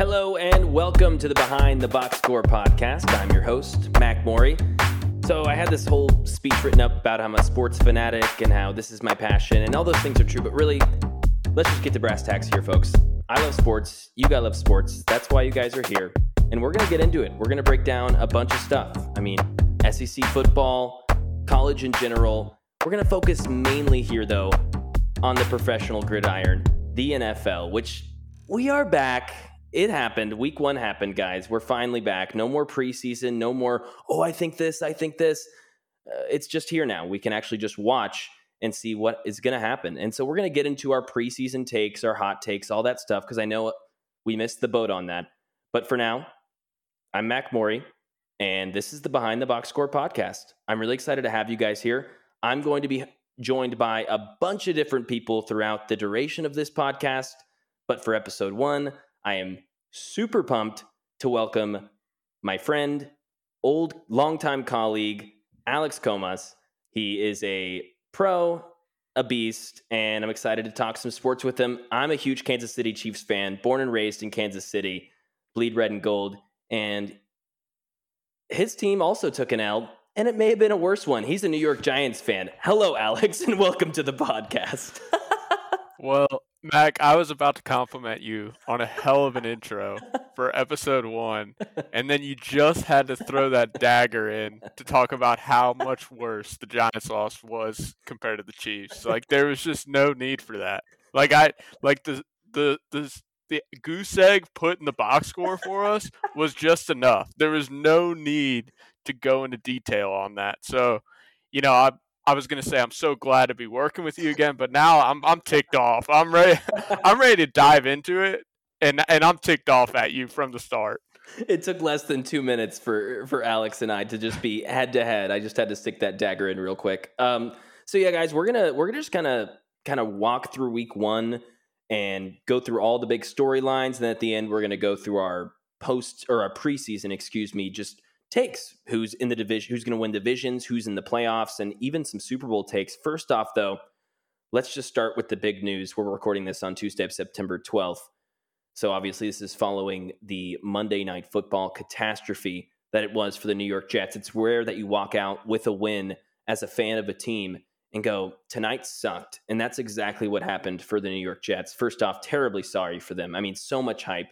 Hello and welcome to the Behind the Box Score podcast. I'm your host, Mac Morey. So I had this whole speech written up about how I'm a sports fanatic and how this is my passion, and all those things are true, but really, let's just get to brass tacks here, folks. I love sports. You guys love sports. That's why you guys are here. And we're going to get into it. We're going to break down a bunch of stuff. I mean, SEC football, college in general. We're going to focus mainly here, though, on the professional gridiron, the NFL, which we are back. It happened. Week one happened, guys. We're finally back. No more preseason. No more, oh, I think this, I think this. Uh, it's just here now. We can actually just watch and see what is going to happen. And so we're going to get into our preseason takes, our hot takes, all that stuff, because I know we missed the boat on that. But for now, I'm Mac Morey, and this is the Behind the Box Score podcast. I'm really excited to have you guys here. I'm going to be joined by a bunch of different people throughout the duration of this podcast. But for episode one, I am super pumped to welcome my friend, old longtime colleague, Alex Comas. He is a pro, a beast, and I'm excited to talk some sports with him. I'm a huge Kansas City Chiefs fan, born and raised in Kansas City, bleed red and gold. And his team also took an L, and it may have been a worse one. He's a New York Giants fan. Hello, Alex, and welcome to the podcast. well, Mac, I was about to compliment you on a hell of an intro for episode one, and then you just had to throw that dagger in to talk about how much worse the Giants loss was compared to the Chiefs. Like there was just no need for that. Like I like the the the the goose egg put in the box score for us was just enough. There was no need to go into detail on that. So, you know, I I was gonna say I'm so glad to be working with you again, but now I'm I'm ticked off. I'm ready I'm ready to dive into it and and I'm ticked off at you from the start. It took less than two minutes for for Alex and I to just be head to head. I just had to stick that dagger in real quick. Um, so yeah, guys, we're gonna we're gonna just kind of kind of walk through week one and go through all the big storylines, and at the end we're gonna go through our post or our preseason, excuse me, just takes who's in the division, who's going to win divisions, who's in the playoffs, and even some Super Bowl takes. First off, though, let's just start with the big news. We're recording this on Tuesday, September 12th. So obviously, this is following the Monday Night Football catastrophe that it was for the New York Jets. It's rare that you walk out with a win as a fan of a team and go, tonight sucked. And that's exactly what happened for the New York Jets. First off, terribly sorry for them. I mean, so much hype.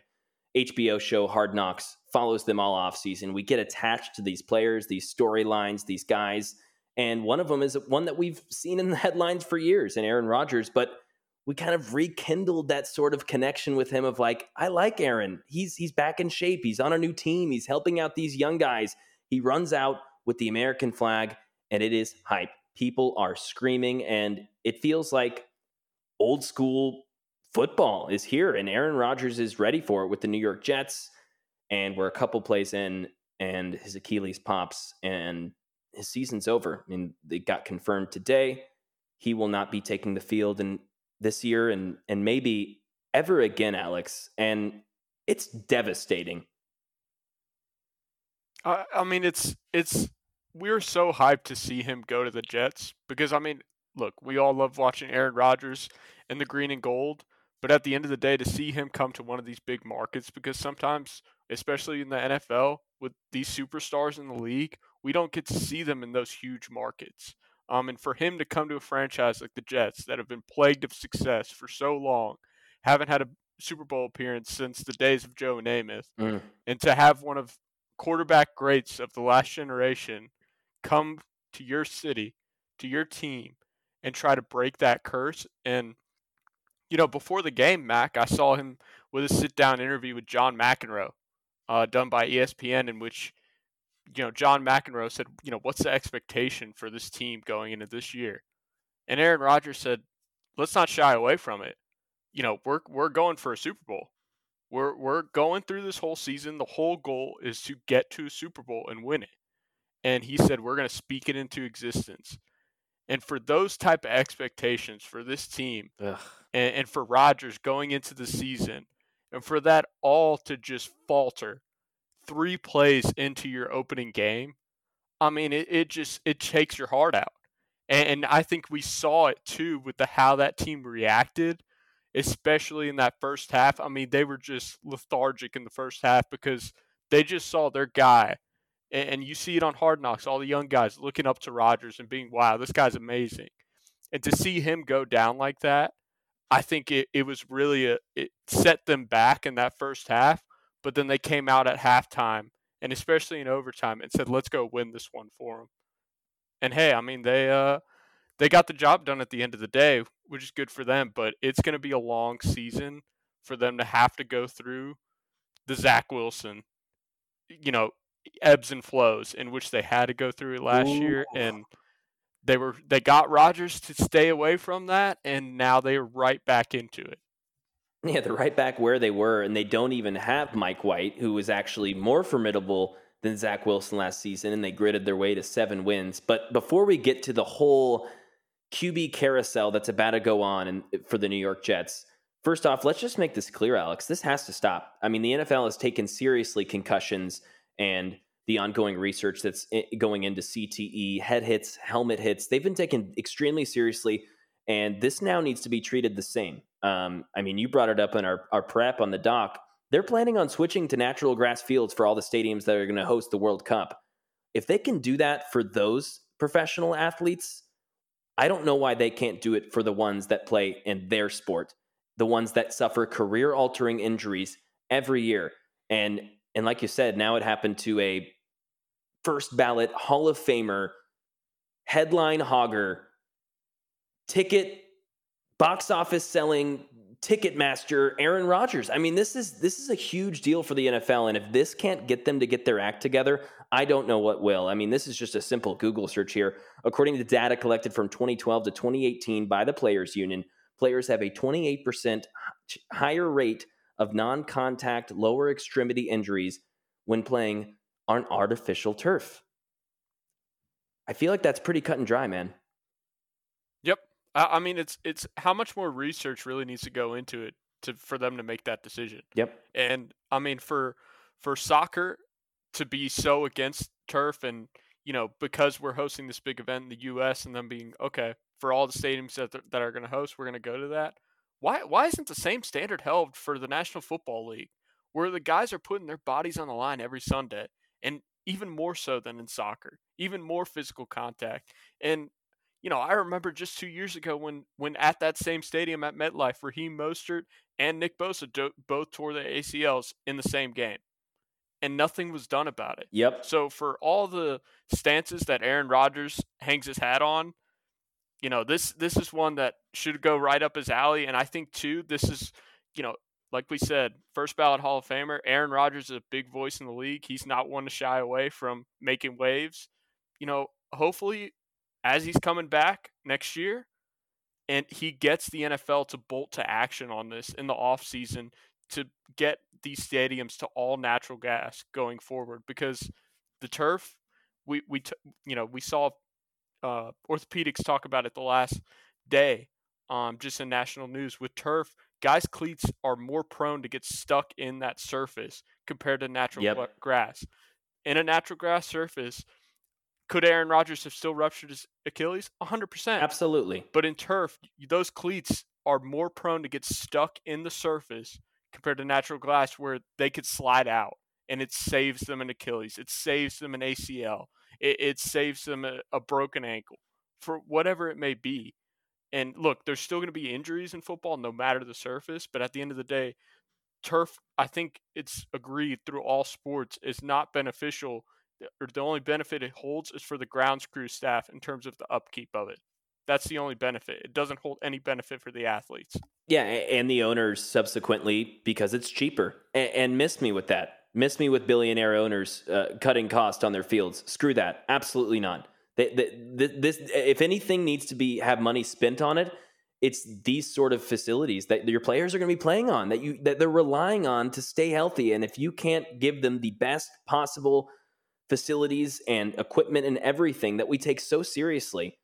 HBO show Hard Knocks follows them all off season. We get attached to these players, these storylines, these guys. And one of them is one that we've seen in the headlines for years in Aaron Rodgers, but we kind of rekindled that sort of connection with him of like, I like Aaron. He's he's back in shape. He's on a new team. He's helping out these young guys. He runs out with the American flag and it is hype. People are screaming and it feels like old school football is here and Aaron Rodgers is ready for it with the New York Jets and we're a couple plays in and his Achilles pops and his season's over. I mean, they got confirmed today. He will not be taking the field in this year and and maybe ever again, Alex. And it's devastating. I, I mean, it's it's we're so hyped to see him go to the Jets because I mean, look, we all love watching Aaron Rodgers in the green and gold, but at the end of the day, to see him come to one of these big markets because sometimes especially in the NFL with these superstars in the league, we don't get to see them in those huge markets. Um, and for him to come to a franchise like the Jets that have been plagued of success for so long, haven't had a Super Bowl appearance since the days of Joe Namath, mm. and to have one of quarterback greats of the last generation come to your city, to your team, and try to break that curse. And, you know, before the game, Mac, I saw him with a sit down interview with John McEnroe uh, done by ESPN, in which you know John McEnroe said, you know, what's the expectation for this team going into this year? And Aaron Rodgers said, let's not shy away from it. You know, we're we're going for a Super Bowl. We're we're going through this whole season. The whole goal is to get to a Super Bowl and win it. And he said we're going to speak it into existence. And for those type of expectations for this team, and, and for Rodgers going into the season and for that all to just falter three plays into your opening game, I mean, it, it just it takes your heart out. And, and I think we saw it too with the how that team reacted especially in that first half. I mean, they were just lethargic in the first half because they just saw their guy. And you see it on Hard Knocks, all the young guys looking up to Rodgers and being, wow, this guy's amazing. And to see him go down like that, I think it, it was really a, it set them back in that first half. But then they came out at halftime and especially in overtime and said, let's go win this one for them. And hey, I mean, they, uh, they got the job done at the end of the day, which is good for them. But it's going to be a long season for them to have to go through the Zach Wilson, you know, ebbs and flows in which they had to go through last Ooh. year, and they were they got Rodgers to stay away from that, and now they're right back into it. Yeah, they're right back where they were, and they don't even have Mike White, who was actually more formidable than Zach Wilson last season, and they gritted their way to seven wins. But before we get to the whole QB carousel that's about to go on and for the New York Jets. First off, let's just make this clear, Alex. This has to stop. I mean, the NFL has taken seriously concussions and the ongoing research that's going into CTE, head hits, helmet hits. They've been taken extremely seriously, and this now needs to be treated the same. Um, I mean, you brought it up in our, our prep on the dock. They're planning on switching to natural grass fields for all the stadiums that are going to host the World Cup. If they can do that for those professional athletes, I don't know why they can't do it for the ones that play in their sport, the ones that suffer career altering injuries every year. And and like you said, now it happened to a first ballot Hall of Famer, headline hogger, ticket box office selling Ticketmaster, Aaron Rodgers. I mean, this is this is a huge deal for the NFL, and if this can't get them to get their act together, I don't know what will. I mean, this is just a simple Google search here. According to data collected from 2012 to 2018 by the Players Union, players have a 28% higher rate of non-contact lower extremity injuries when playing on artificial turf. I feel like that's pretty cut and dry, man. Yep. I mean, it's it's how much more research really needs to go into it to for them to make that decision. Yep. And I mean, for for soccer to be so against turf, and you know, because we're hosting this big event in the U.S. and them being okay for all the stadiums that that are going to host, we're going to go to that. Why why isn't the same standard held for the National Football League, where the guys are putting their bodies on the line every Sunday, and even more so than in soccer, even more physical contact, and you know, I remember just two years ago when when at that same stadium at MetLife, Raheem Mostert and Nick Bosa do, both tore their ACLs in the same game, and nothing was done about it. Yep. So for all the stances that Aaron Rodgers hangs his hat on, you know, this this is one that should go right up his alley, and I think too, this is, you know, like we said, first ballot Hall of Famer. Aaron Rodgers is a big voice in the league. He's not one to shy away from making waves. You know, hopefully as he's coming back next year and he gets the NFL to bolt to action on this in the offseason to get these stadiums to all natural gas going forward because the turf we we t- you know we saw uh, orthopedics talk about it the last day um, just in national news with turf guys cleats are more prone to get stuck in that surface compared to natural yep. grass in a natural grass surface could Aaron Rodgers have still ruptured his Achilles? 100%. Absolutely. But in turf, those cleats are more prone to get stuck in the surface compared to natural glass where they could slide out and it saves them an Achilles. It saves them an ACL. It, it saves them a, a broken ankle for whatever it may be. And look, there's still going to be injuries in football no matter the surface, but at the end of the day, turf, I think it's agreed through all sports, is not beneficial – or the only benefit it holds is for the grounds crew staff in terms of the upkeep of it. That's the only benefit. It doesn't hold any benefit for the athletes. Yeah, and the owners subsequently because it's cheaper. And, and miss me with that. Miss me with billionaire owners uh, cutting cost on their fields. Screw that. Absolutely not. This, if anything needs to be have money spent on it, it's these sort of facilities that your players are going to be playing on that you that they're relying on to stay healthy. And if you can't give them the best possible facilities and equipment and everything that we take so seriously,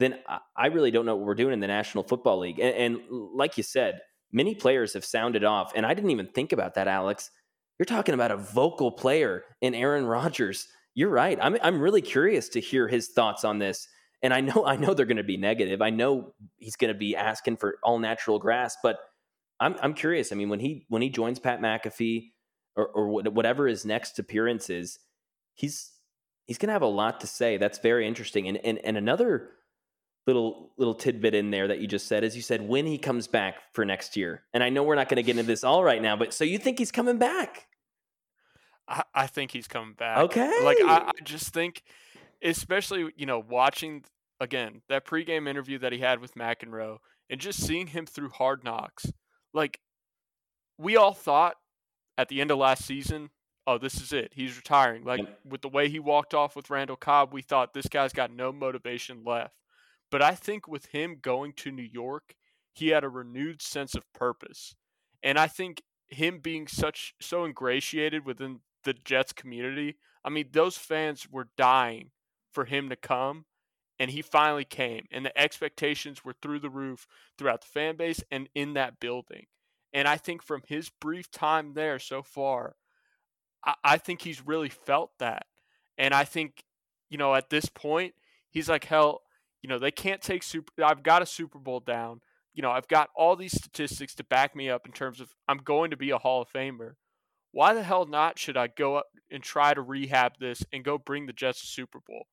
then I really don't know what we're doing in the National Football League. And, and, like you said, many players have sounded off, and I didn't even think about that, Alex. You're talking about a vocal player in Aaron Rodgers. You're right. I'm I'm really curious to hear his thoughts on this. And I know I know they're going to be negative. I know he's going to be asking for all natural grass, but I'm I'm curious. I mean, when he when he joins Pat McAfee or or whatever his next appearance is, he's he's going to have a lot to say. That's very interesting. And and and another little little tidbit in there that you just said is you said when he comes back for next year. And I know we're not going to get into this all right now, but so you think he's coming back? I, I think he's coming back. Okay. Like I, I just think, especially you know watching again that pregame interview that he had with McEnroe and just seeing him through hard knocks. Like we all thought at the end of last season oh, this is it. He's retiring. Like with the way he walked off with Randall Cobb, we thought this guy's got no motivation left. But I think with him going to New York, he had a renewed sense of purpose. And I think him being such so ingratiated within the Jets community, I mean, those fans were dying for him to come and he finally came and the expectations were through the roof throughout the fan base and in that building. And I think from his brief time there so far, I, I think he's really felt that. And I think, you know, at this point, he's like, hell, you know, they can't take super. I've got a Super Bowl down. You know, I've got all these statistics to back me up in terms of I'm going to be a Hall of Famer. Why the hell not should I go up and try to rehab this and go bring the Jets to Super Bowl?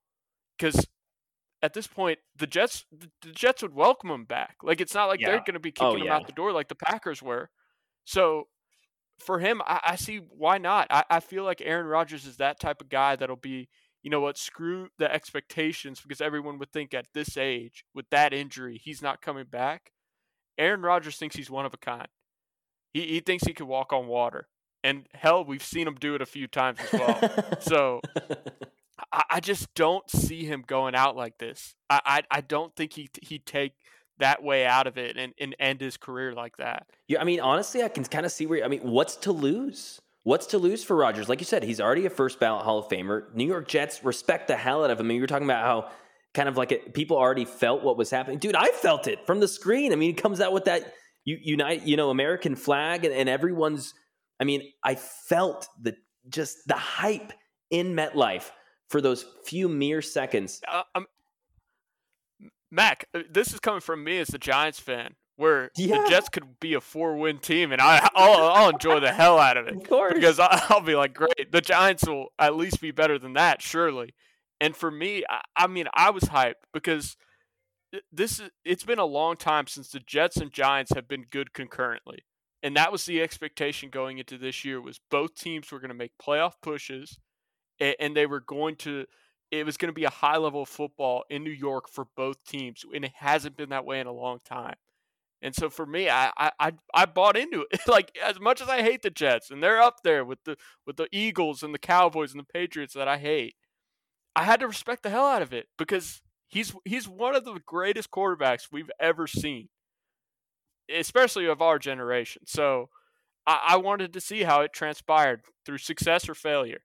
Because at this point, the Jets the Jets would welcome him back. Like it's not like yeah. they're going to be oh, kicking oh, yeah. him out the door like the Packers were. So for him, I, I see why not. I, I feel like Aaron Rodgers is that type of guy that'll be, you know what, screw the expectations because everyone would think at this age, with that injury, he's not coming back. Aaron Rodgers thinks he's one of a kind. He, he thinks he can walk on water. And hell, we've seen him do it a few times as well. so I, I, just don't see him going out like this. I, I, I don't think he he'd take – that way out of it and, and end his career like that. Yeah, I mean, honestly, I can kind of see where. I mean, what's to lose? What's to lose for Rodgers? Like you said, he's already a first ballot Hall of Famer. New York Jets respect the hell out of him. I mean, you were talking about how kind of like it, people already felt what was happening. Dude, I felt it from the screen. I mean, he comes out with that unite, you know, American flag, and, and everyone's. I mean, I felt the just the hype in MetLife for those few mere seconds. Uh, um, Mac, uh, this is coming from me as a Giants fan, where yeah. the Jets could be a four-win team, and I, will I'll enjoy the hell out of it. Of course, because I'll be like, great, the Giants will at least be better than that, surely. And for me, I, I mean, I was hyped because this is it's been a long time since the Jets and Giants have been good concurrently. And that was the expectation going into this year was both teams were going to make playoff pushes and, and they were going to it was going to be a high level of football in New York for both teams, and it hasn't been that way in a long time. And so for me, I I I bought into it. like as much as I hate the Jets, and they're up there with the with the Eagles and the Cowboys and the Patriots that I hate, I had to respect the hell out of it because he's he's one of the greatest quarterbacks we've ever seen, especially of our generation. So I, I wanted to see how it transpired through success or failure.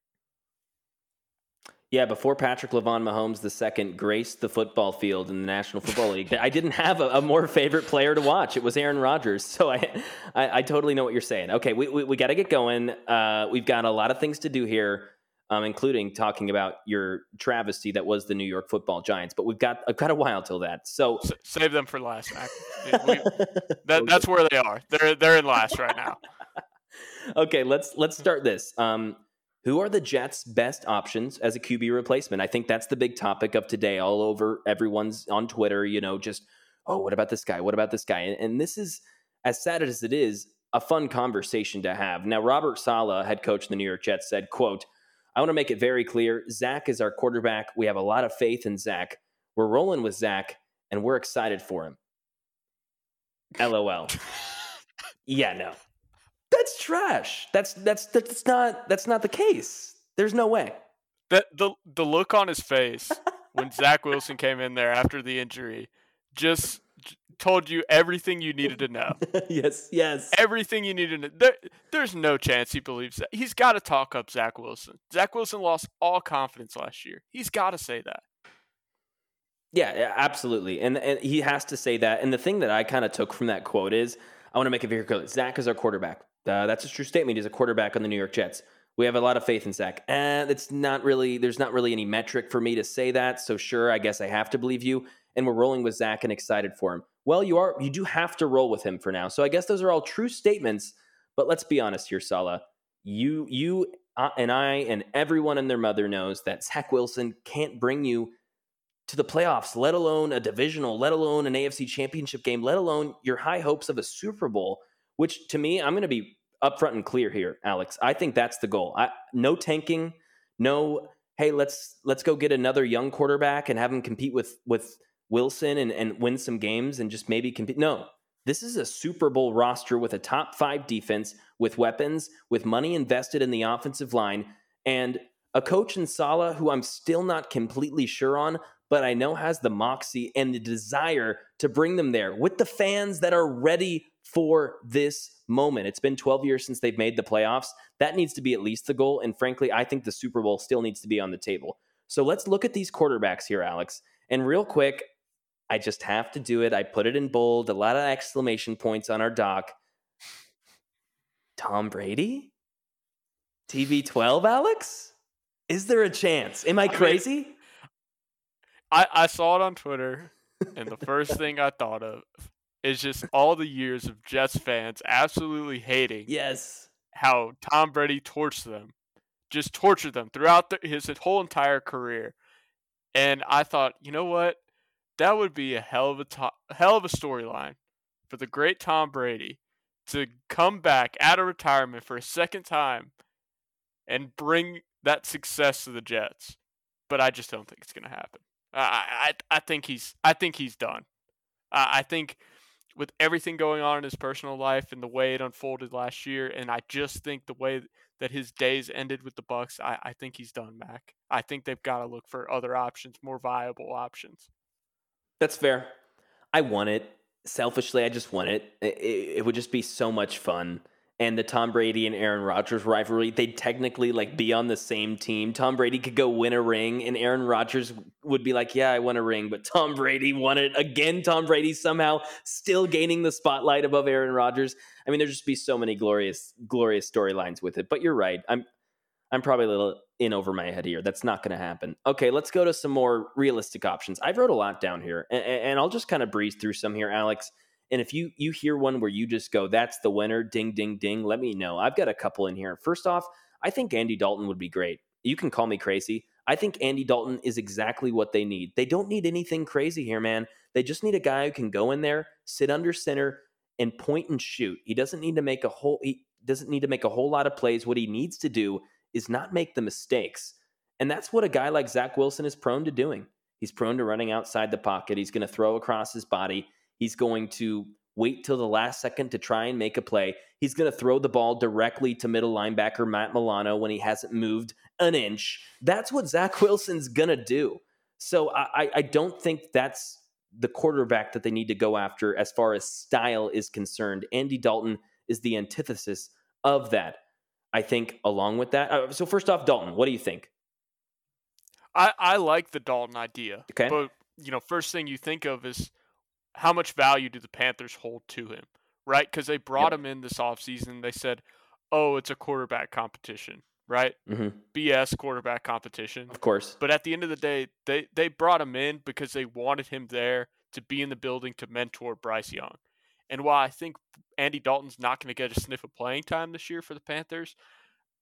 Yeah, before Patrick Lavon Mahomes II graced the football field in the National Football League, I didn't have a, a, more favorite player to watch. It was Aaron Rodgers. So I, I, I totally know what you're saying. Okay, we, we, we got to get going. Uh, we've got a lot of things to do here, um, including talking about your travesty that was the New York Football Giants. But we've got I've got a while till that. So S- save them for last, Mac. We, that, that's where they are. They're they're in last right now. okay, let's let's start this. Um, who are the Jets' best options as a QB replacement? I think that's the big topic of today, all over everyone's on Twitter. You know, just oh, what about this guy? What about this guy? And, and this is as sad as it is, a fun conversation to have. Now, Robert Saleh, head coach of the New York Jets, said, "quote I want to make it very clear. Zach is our quarterback. We have a lot of faith in Zach. We're rolling with Zach, and we're excited for him." LOL. yeah, no. That's trash. That's that's that's not that's not the case. There's no way. The the the look on his face when Zach Wilson came in there after the injury just told you everything you needed to know. yes, yes. Everything you needed to know. There, there's no chance he believes that. He's got to talk up Zach Wilson. Zach Wilson lost all confidence last year. He's got to say that. Yeah, absolutely. And, and he has to say that. And the thing that I kind of took from that quote is I want to make it very clear Zach is our quarterback. Uh, that's a true statement. He's a quarterback on the New York Jets. We have a lot of faith in Zach. And it's not really, there's not really any metric for me to say that. So sure, I guess I have to believe you. And we're rolling with Zach and excited for him. Well, you are you do have to roll with him for now. So I guess those are all true statements. But let's be honest here, Saleh. You you uh, and I and everyone and their mother knows that Zach Wilson can't bring you to the playoffs, let alone a divisional, let alone an AFC championship game, let alone your high hopes of a Super Bowl, which to me, I'm going to be upfront and clear here, Alex. I think that's the goal. I, no tanking, no, hey, let's let's go get another young quarterback and have him compete with with Wilson and, and win some games and just maybe compete. No, this is a Super Bowl roster with a top five defense, with weapons, with money invested in the offensive line, and a coach in Saleh who I'm still not completely sure on, but I know has the moxie and the desire to bring them there with the fans that are ready for this moment. It's been 12 years since they've made the playoffs. That needs to be at least the goal. And frankly, I think the Super Bowl still needs to be on the table. So let's look at these quarterbacks here, Alex. And real quick, I just have to do it. I put it in bold, a lot of exclamation points on our doc. Tom Brady? TB12, Alex? Is there a chance? Am I, I crazy? Mean, I, I saw it on Twitter, and the first thing I thought of is just all the years of Jets fans absolutely hating yes how Tom Brady torched them, just tortured them throughout the, his whole entire career. And I thought, you know what? That would be a hell of a to- hell of a storyline for the great Tom Brady to come back out of retirement for a second time and bring that success to the Jets. But I just don't think it's going to happen. I, I I think he's I think he's done. I think with everything going on in his personal life and the way it unfolded last year, and I just think the way that his days ended with the Bucs, I, I think he's done, Mac. I think they've got to look for other options, more viable options. That's fair. I want it. Selfishly, I just want it. It, it would just be so much fun and the Tom Brady and Aaron Rodgers rivalry, they'd technically like be on the same team. Tom Brady could go win a ring, and Aaron Rodgers would be like, "Yeah, I won a ring," but Tom Brady won it again. Tom Brady somehow still gaining the spotlight above Aaron Rodgers. I mean, there'd just be so many glorious, glorious storylines with it. But you're right. I'm, I'm probably a little in over my head here. That's not going to happen. Okay, let's go to some more realistic options. I wrote a lot down here, and, and I'll just kind of breeze through some here, Alex. And if you you hear one where you just go, that's the winner, ding, ding, ding, let me know. I've got a couple in here. First off, I think Andy Dalton would be great. You can call me crazy. I think Andy Dalton is exactly what they need. They don't need anything crazy here, man. They just need a guy who can go in there, sit under center, and point and shoot. He doesn't need to make a whole he doesn't need to make a whole lot of plays. What he needs to do is not make the mistakes. And that's what a guy like Zach Wilson is prone to doing. He's prone to running outside the pocket. He's going to throw across his body. He's going to wait till the last second to try and make a play. He's going to throw the ball directly to middle linebacker Matt Milano when he hasn't moved an inch. That's what Zach Wilson's going to do. So I, I don't think that's the quarterback that they need to go after as far as style is concerned. Andy Dalton is the antithesis of that. I think along with that. Uh, so first off, Dalton, what do you think? I, I like the Dalton idea. Okay. But you know, first thing you think of is how much value do the Panthers hold to him, right? Because they brought yep. him in this offseason. They said, oh, it's a quarterback competition, right? Mm-hmm. BS quarterback competition. Of course. But at the end of the day, they, they brought him in because they wanted him there to be in the building to mentor Bryce Young. And while I think Andy Dalton's not going to get a sniff of playing time this year for the Panthers,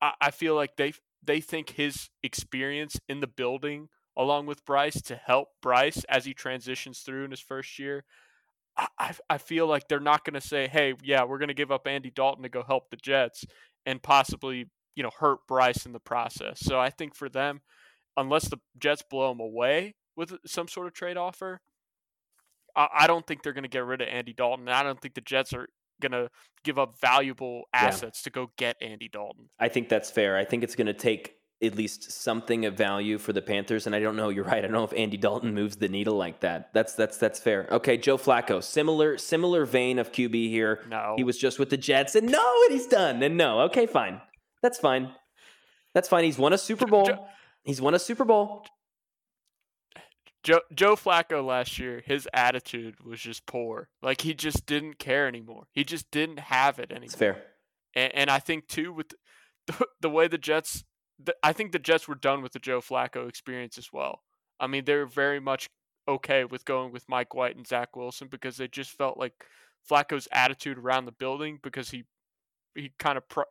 I, I feel like they they think his experience in the building along with Bryce to help Bryce as he transitions through in his first year. I, I feel like they're not going to say, hey, yeah, we're going to give up Andy Dalton to go help the Jets and possibly, you know, hurt Bryce in the process. So I think for them, unless the Jets blow him away with some sort of trade offer, I, I don't think they're going to get rid of Andy Dalton. I don't think the Jets are going to give up valuable assets yeah. to go get Andy Dalton. I think that's fair. I think it's going to take at least something of value for the Panthers. And I don't know, you're right. I don't know if Andy Dalton moves the needle like that. That's that's that's fair. Okay, Joe Flacco, similar similar vein of QB here. No, he was just with the Jets, and no, and he's done. And no, okay, fine, that's fine, that's fine. He's won a Super Bowl. He's won a Super Bowl. Joe Joe Flacco last year, his attitude was just poor. Like he just didn't care anymore. He just didn't have it anymore. It's fair. And, and I think too with the, the way the Jets the, I think the Jets were done with the Joe Flacco experience as well. I mean, they're very much okay with going with Mike White and Zach Wilson because they just felt like Flacco's attitude around the building because he he kind of pro-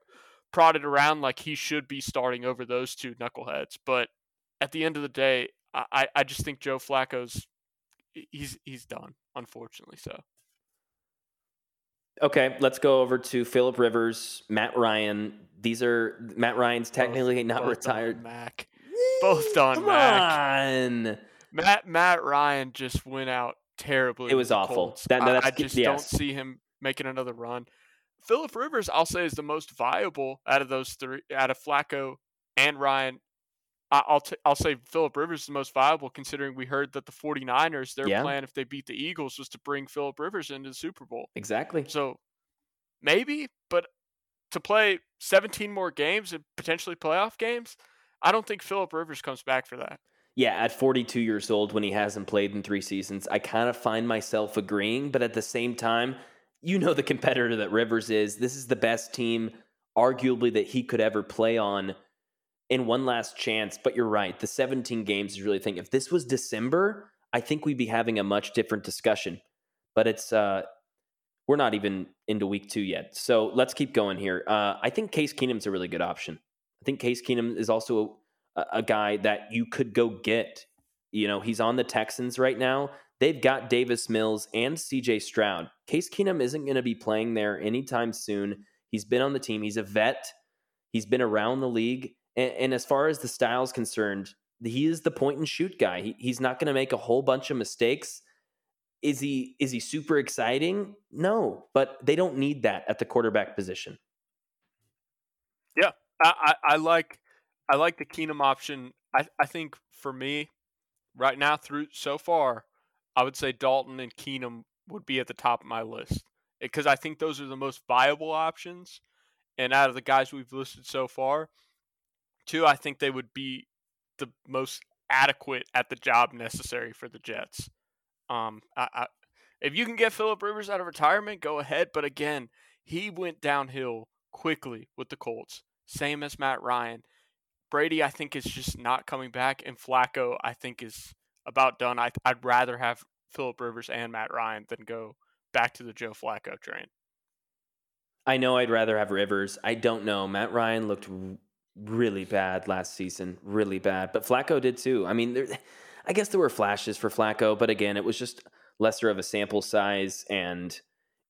prodded around like he should be starting over those two knuckleheads. But at the end of the day, I, I just think Joe Flacco's he's he's done, unfortunately. So Okay, let's go over to Philip Rivers, Matt Ryan. These are Matt Ryan's technically both, not both retired. Mac. Both done, Come Mac. on. Matt Matt Ryan just went out terribly. It was awful. That- no, I, I just yes. don't see him making another run. Philip Rivers, I'll say, is the most viable out of those three, out of Flacco and Ryan. I'll t- I'll say Philip Rivers is the most viable, considering we heard that the 49ers, their Yeah. plan if they beat the Eagles was to bring Philip Rivers into the Super Bowl. Exactly. So maybe, but to play 17 more games and potentially playoff games, I don't think Philip Rivers comes back for that. Yeah, at 42 years old when he hasn't played in three seasons, I kind of find myself agreeing, but at the same time, you know the competitor that Rivers is. This is the best team, arguably, that he could ever play on in one last chance. But you're right. The 17 games is really thing. If this was December, I think we'd be having a much different discussion. But it's uh we're not even into week two yet. So let's keep going here. Uh, I think Case Keenum's a really good option. I think Case Keenum is also a, a guy that you could go get. You know, he's on the Texans right now. They've got Davis Mills and CJ Stroud. Case Keenum isn't going to be playing there anytime soon. He's been on the team. He's a vet. He's been around the league. And, and as far as the style is concerned, he is the point and shoot guy. He, he's not going to make a whole bunch of mistakes. Is he is he super exciting? No, but they don't need that at the quarterback position. I, I, I like I like the Keenum option. I, I think for me, right now through so far, I would say Dalton and Keenum would be at the top of my list eh, because I think those are the most viable options. And out of the guys we've listed so far, two, I think they would be the most adequate at the job necessary for the Jets. Um, I, I, if you can get Philip Rivers out of retirement, go ahead. But again, he went downhill quickly with the Colts, same as Matt Ryan. Brady, I think, is just not coming back, and Flacco, I think, is about done. I, I'd rather have Philip Rivers and Matt Ryan than go back to the Joe Flacco train. I know I'd rather have Rivers. I don't know. Matt Ryan looked really bad last season, really bad. But Flacco did too. I mean, there, I guess there were flashes for Flacco, but again, it was just lesser of a sample size. And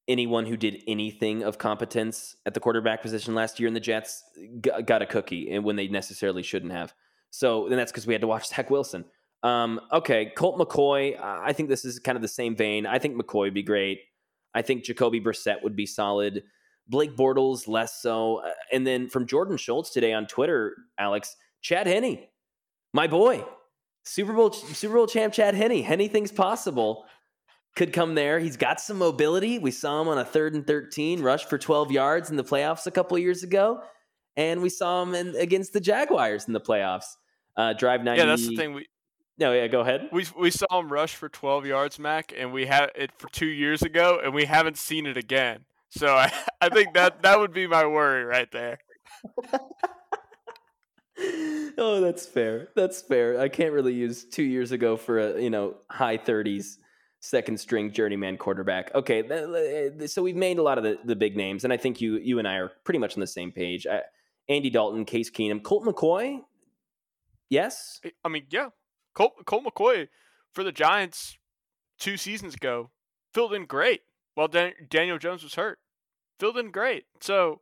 anyone who did anything of competence at the quarterback position last year in the Jets got a cookie, and when they necessarily shouldn't have. So, then that's because we had to watch Zach Wilson. Um, okay, Colt McCoy. I think this is kind of the same vein. I think McCoy would be great. I think Jacoby Brissett would be solid. Blake Bortles less so. Uh, And then from Jordan Schultz today on Twitter, Alex, Chad Henne, my boy, Super Bowl Super Bowl champ Chad Henne. Anything's possible. Could come there. He's got some mobility. We saw him on a third and 13 rush for 12 yards in the playoffs a couple years ago. And we saw him in, against the Jaguars in the playoffs. Uh, drive 90. Yeah, that's the thing. We No, yeah, go ahead. we we saw him rush for 12 yards, Mac, and we had it for two years ago, and we haven't seen it again. So I, I think that that would be my worry right there. oh, that's fair. That's fair. I can't really use two years ago for a you know high thirties second string journeyman quarterback. Okay, so we've made a lot of the, the big names, and I think you you and I are pretty much on the same page. I, Andy Dalton, Case Keenum, Colt McCoy. Yes, I mean, yeah, Colt Colt McCoy for the Giants two seasons ago filled in great while Dan- Daniel Jones was hurt. Filled in great. So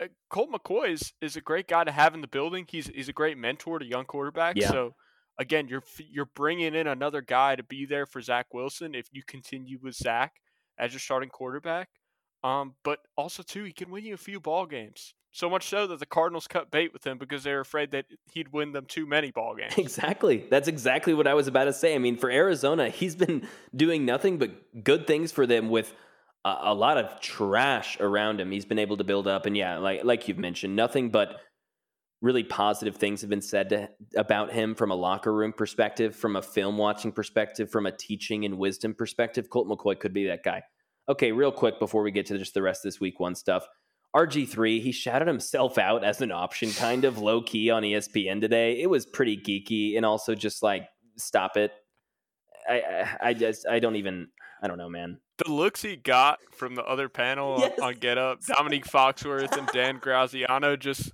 uh, Colt McCoy is, is a great guy to have in the building. He's he's a great mentor to young quarterbacks. Yeah. So again, you're you're bringing in another guy to be there for Zach Wilson if you continue with Zach as your starting quarterback. Um, but also too, he can win you a few ball games. So much so that the Cardinals cut bait with him because they were afraid that he'd win them too many ball games. exactly. That's exactly what I was about to say. I mean, for Arizona, he's been doing nothing but good things for them with a, lot of trash around him. He's been able to build up, and yeah, like like you've mentioned, nothing but really positive things have been said to, about him from a locker room perspective, from a film watching perspective, from a teaching and wisdom perspective. Colt McCoy could be that guy. Okay, real quick before we get to just the rest of this week one stuff. RG3, he shouted himself out as an option, kind of low key on ESPN today. It was pretty geeky and also just like, stop it. I, I just I don't even I don't know, man. The looks he got from the other panel yes. on, Get Up, Dominique Foxworth and Dan Graziano, just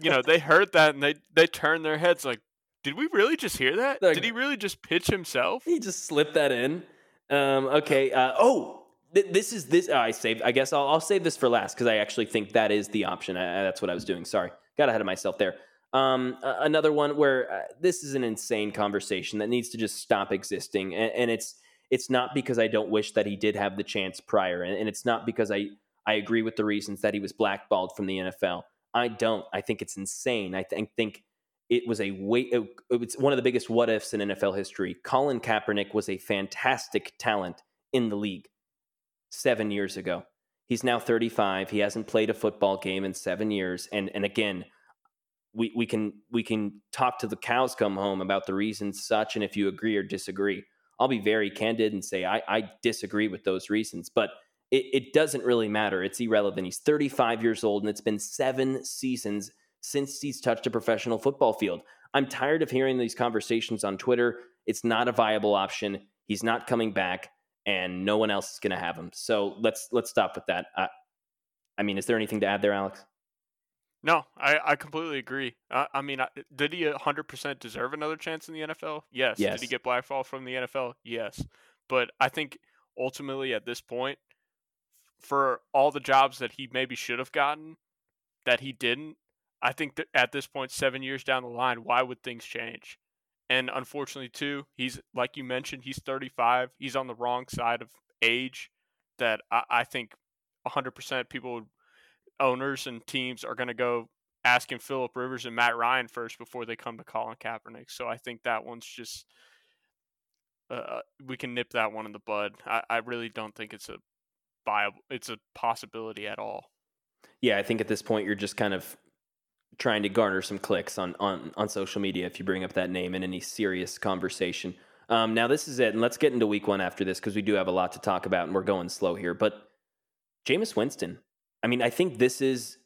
you know, they heard that and they they turned their heads like, did we really just hear that? Like, did he really just pitch himself? He just slipped that in. Um, okay. Uh, oh, th- this is this. Oh, I saved. I guess I'll, I'll save this for last because I actually think that is the option. I, that's what I was doing. Sorry, got ahead of myself there. Um, another one where uh, this is an insane conversation that needs to just stop existing, and, and, it's it's not because I don't wish that he did have the chance prior, and, and it's not because I I agree with the reasons that he was blackballed from the NFL. I don't. I think it's insane. I th- think it was a wait. It, it's one of the biggest what ifs in NFL history. Colin Kaepernick was a fantastic talent in the league seven years ago. He's now 35. He hasn't played a football game in seven years. And and again, we we can we can talk to the cows come home about the reasons such, and if you agree or disagree. I'll be very candid and say I, I disagree with those reasons, but it, it doesn't really matter. It's irrelevant. He's 35 years old, and it's been seven seasons since he's touched a professional football field. I'm tired of hearing these conversations on Twitter. It's not a viable option. He's not coming back, and no one else is going to have him. So let's let's stop with that. I mean, is there anything to add there, Alex? No, I, I completely agree. Uh, I mean, did he 100% deserve another chance in the NFL? Yes. yes. Did he get blackballed from the NFL? Yes. But I think ultimately at this point, for all the jobs that he maybe should have gotten that he didn't, I think that at this point, seven years down the line, why would things change? And unfortunately, too, he's like you mentioned, he's 35. He's on the wrong side of age. That I, I think 100% people, owners and teams are going to go asking Philip Rivers and Matt Ryan first before they come to Colin Kaepernick. So I think that one's just uh, we can nip that one in the bud. I, I really don't think it's a viable, it's a possibility at all. Yeah, I think at this point you're just kind of trying to garner some clicks on, on, on social media if you bring up that name in any serious conversation. Um, now, this is it, and let's get into week one after this because we do have a lot to talk about and we're going slow here. But Jameis Winston, I mean, I think this is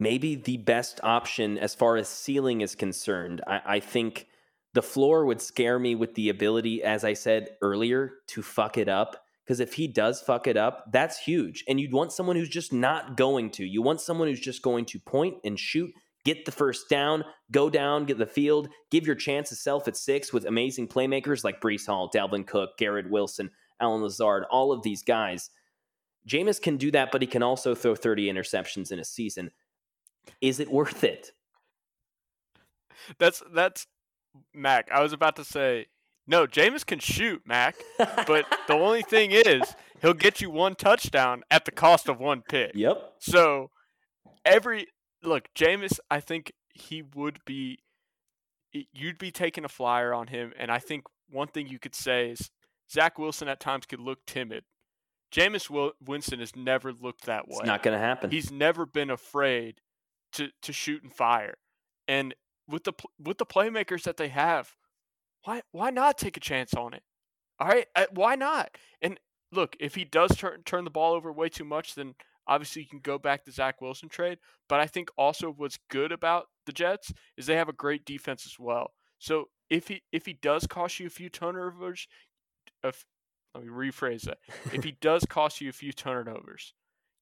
maybe the best option as far as ceiling is concerned. I, I think the floor would scare me with the ability, as I said earlier, to fuck it up. Because if he does fuck it up, that's huge. And you'd want someone who's just not going to. You want someone who's just going to point and shoot get the first down, go down, get the field, give your chance of self at six with amazing playmakers like Breece Hall, Dalvin Cook, Garrett Wilson, Allen Lazard, all of these guys. Jameis can do that, but he can also throw 30 interceptions in a season. Is it worth it? That's that's Mac. I was about to say, no, Jameis can shoot, Mac. But the only thing is, he'll get you one touchdown at the cost of one pick. Yep. So every look, Jameis, I think he would be. You'd be taking a flyer on him, and I think one thing you could say is Zach Wilson at times could look timid. Jameis Winston has never looked that way. It's not going to happen. He's never been afraid to to shoot and fire, and with the with the playmakers that they have, why why not take a chance on it? All right, uh, why not? And look, if he does turn turn the ball over way too much, then Obviously, you can go back to Zach Wilson trade, but I think also what's good about the Jets is they have a great defense as well. So if he if he does cost you a few turnovers, if, let me rephrase that. if he does cost you a few turnovers,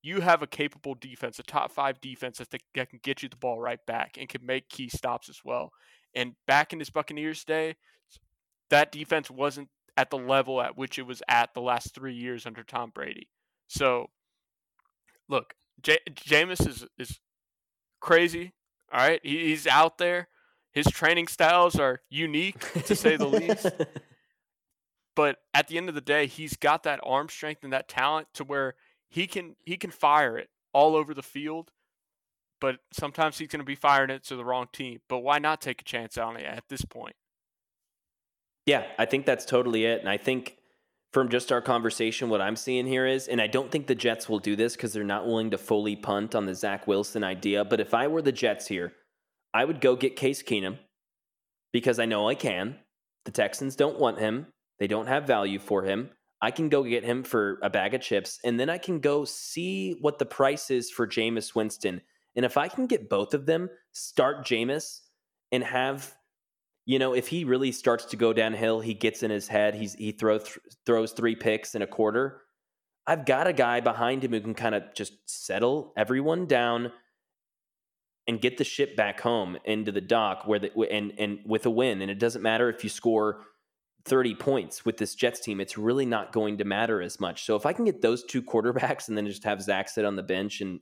you have a capable defense, a top five defense that, that can get you the ball right back and can make key stops as well. And back in his Buccaneers day, that defense wasn't at the level at which it was at the last three years under Tom Brady. So look, J- Jameis is is crazy. All right, he, he's out there. His training styles are unique to say the least. But at the end of the day, he's got that arm strength and that talent to where he can he can fire it all over the field. But sometimes he's going to be firing it to the wrong team. But why not take a chance on it at this point? Yeah, I think that's totally it. And I think from just our conversation, what I'm seeing here is, and I don't think the Jets will do this because they're not willing to fully punt on the Zach Wilson idea. But if I were the Jets here, I would go get Case Keenum because I know I can. The Texans don't want him, they don't have value for him. I can go get him for a bag of chips, and then I can go see what the price is for Jameis Winston. And if I can get both of them, start Jameis and have you know, if he really starts to go downhill, he gets in his head, he's he throws th- throws three picks in a quarter. I've got a guy behind him who can kind of just settle everyone down and get the ship back home into the dock where the and and with a win. And it doesn't matter if you score 30 points with this Jets team, it's really not going to matter as much. So if I can get those two quarterbacks and then just have Zach sit on the bench and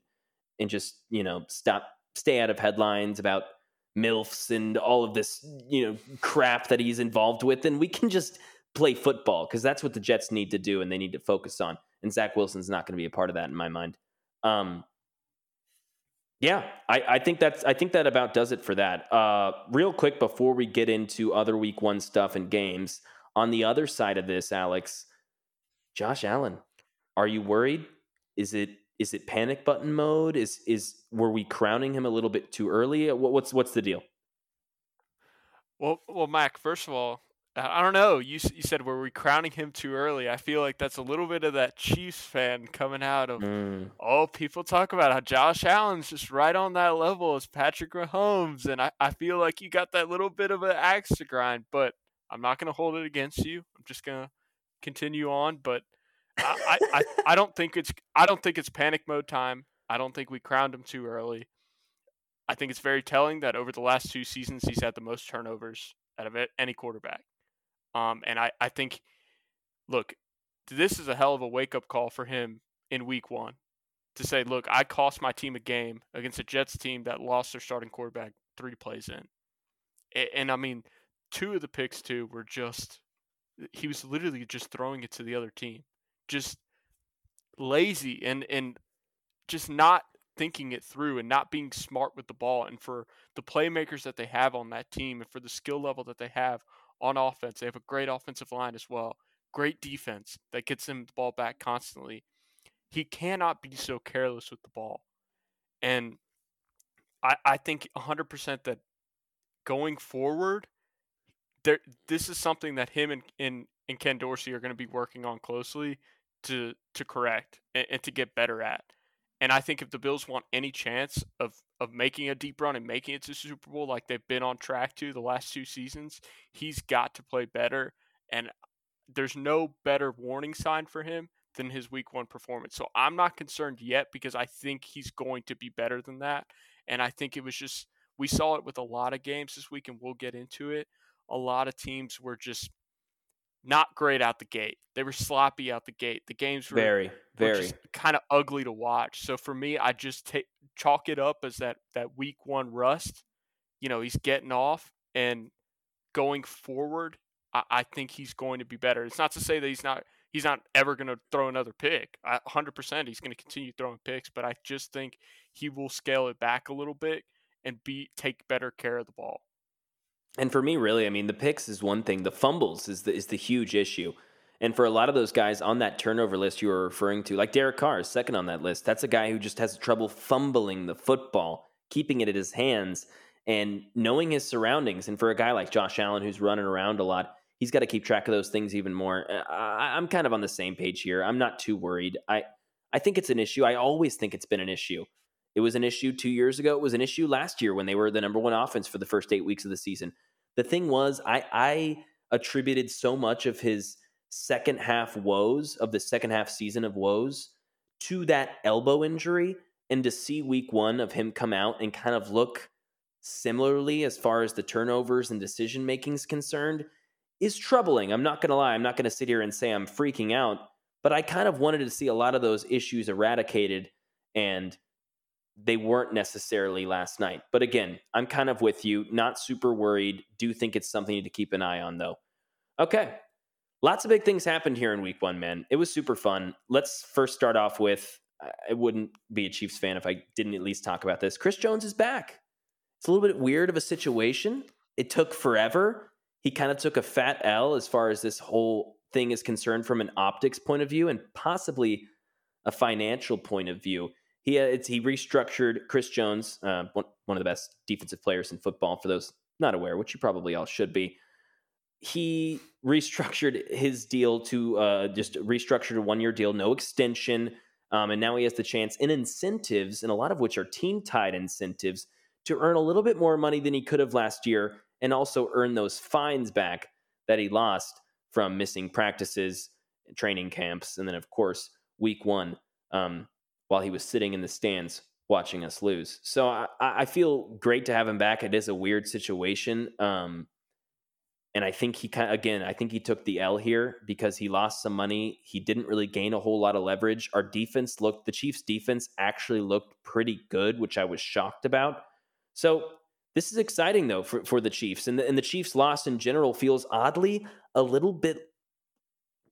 and just, you know, stop stay out of headlines about MILFs and all of this, you know, crap that he's involved with, then we can just play football because that's what the Jets need to do and they need to focus on. And Zach Wilson's not going to be a part of that in my mind. Um, yeah, I, I, think that's I think that about does it for that. Uh, real quick before we get into other week one stuff and games, on the other side of this, Alex, Josh Allen, are you worried? Is it is it panic button mode? Is is were we crowning him a little bit too early? What's what's the deal? Well, well, Mac. First of all, I don't know. You you said were we crowning him too early? I feel like that's a little bit of that Chiefs fan coming out of. Mm. Oh, people talk about how Josh Allen's just right on that level as Patrick Mahomes, and I, I feel like you got that little bit of an axe to grind. But I'm not going to hold it against you. I'm just going to continue on. But I, I, I, don't think it's I don't think it's panic mode time. I don't think we crowned him too early. I think it's very telling that over the last two seasons he's had the most turnovers out of any quarterback. Um, and I, I think, look, this is a hell of a wake up call for him in week one to say, look, I cost my team a game against a Jets team that lost their starting quarterback three plays in. And, and I mean, two of the picks, too, were just, he was literally just throwing it to the other team. Just lazy and, and just not thinking it through and not being smart with the ball. And for the playmakers that they have on that team and for the skill level that they have on offense. They have a great offensive line as well. Great defense that gets him the ball back constantly. He cannot be so careless with the ball. And I, I think 100% that going forward, there this is something that him and, and, and Ken Dorsey are going to be working on closely to to correct and, and to get better at. And I think if the Bills want any chance of of making a deep run and making it to Super Bowl like they've been on track to the last two seasons, he's got to play better. And there's no better warning sign for him than his week one performance. So I'm not concerned yet because I think he's going to be better than that. And I think it was just, we saw it with a lot of games this week, and we'll get into it. A lot of teams were just not great out the gate. They were sloppy out the gate. The games were very, very kind of ugly to watch. So for me, I just take chalk it up as that that week one rust. You know, he's getting off and going forward. I, I think he's going to be better. It's not to say that he's not he's not ever going to throw another pick. hundred percent, he's going to continue throwing picks, but I just think he will scale it back a little bit and be take better care of the ball. And for me, really, I mean, the picks is one thing. The fumbles is the is the huge issue. And for a lot of those guys on that turnover list you were referring to, like Derek Carr is second on that list. That's a guy who just has trouble fumbling the football, keeping it at his hands, and knowing his surroundings. And for a guy like Josh Allen who's running around a lot, he's got to keep track of those things even more. Uh, I, I'm kind of on the same page here. I'm not too worried. I I think it's an issue. I always think it's been an issue. It was an issue two years ago. It was an issue last year when they were the number one offense for the first eight weeks of the season. The thing was, I, I attributed so much of his second half woes, of the second half season of woes, to that elbow injury. And to see week one of him come out and kind of look similarly as far as the turnovers and decision making is concerned is troubling. I'm not going to lie. I'm not going to sit here and say I'm freaking out, but I kind of wanted to see a lot of those issues eradicated and they weren't necessarily last night. But again, I'm kind of with you, not super worried. Do think it's something to keep an eye on, though. Okay. Lots of big things happened here in week one, man. It was super fun. Let's first start off with I wouldn't be a Chiefs fan if I didn't at least talk about this. Chris Jones is back. It's a little bit weird of a situation. It took forever. He kind of took a fat L as far as this whole thing is concerned from an optics point of view and possibly a financial point of view he uh, he restructured Chris Jones, uh, one, one of the best defensive players in football. For those not aware, which you probably all should be, he restructured his deal to uh, just restructured a one year deal, no extension, um, and now he has the chance in incentives, and a lot of which are team tied incentives, to earn a little bit more money than he could have last year and also earn those fines back that he lost from missing practices, training camps, and then, of course, week one um, while he was sitting in the stands watching us lose. So I, I feel great to have him back. It is a weird situation. Um, and I think he kind of, again, I think he took the L here because he lost some money. He didn't really gain a whole lot of leverage. Our defense looked, the Chiefs' defense actually looked pretty good, which I was shocked about. So this is exciting though for, for the Chiefs. And the, and the Chiefs' loss in general feels oddly a little bit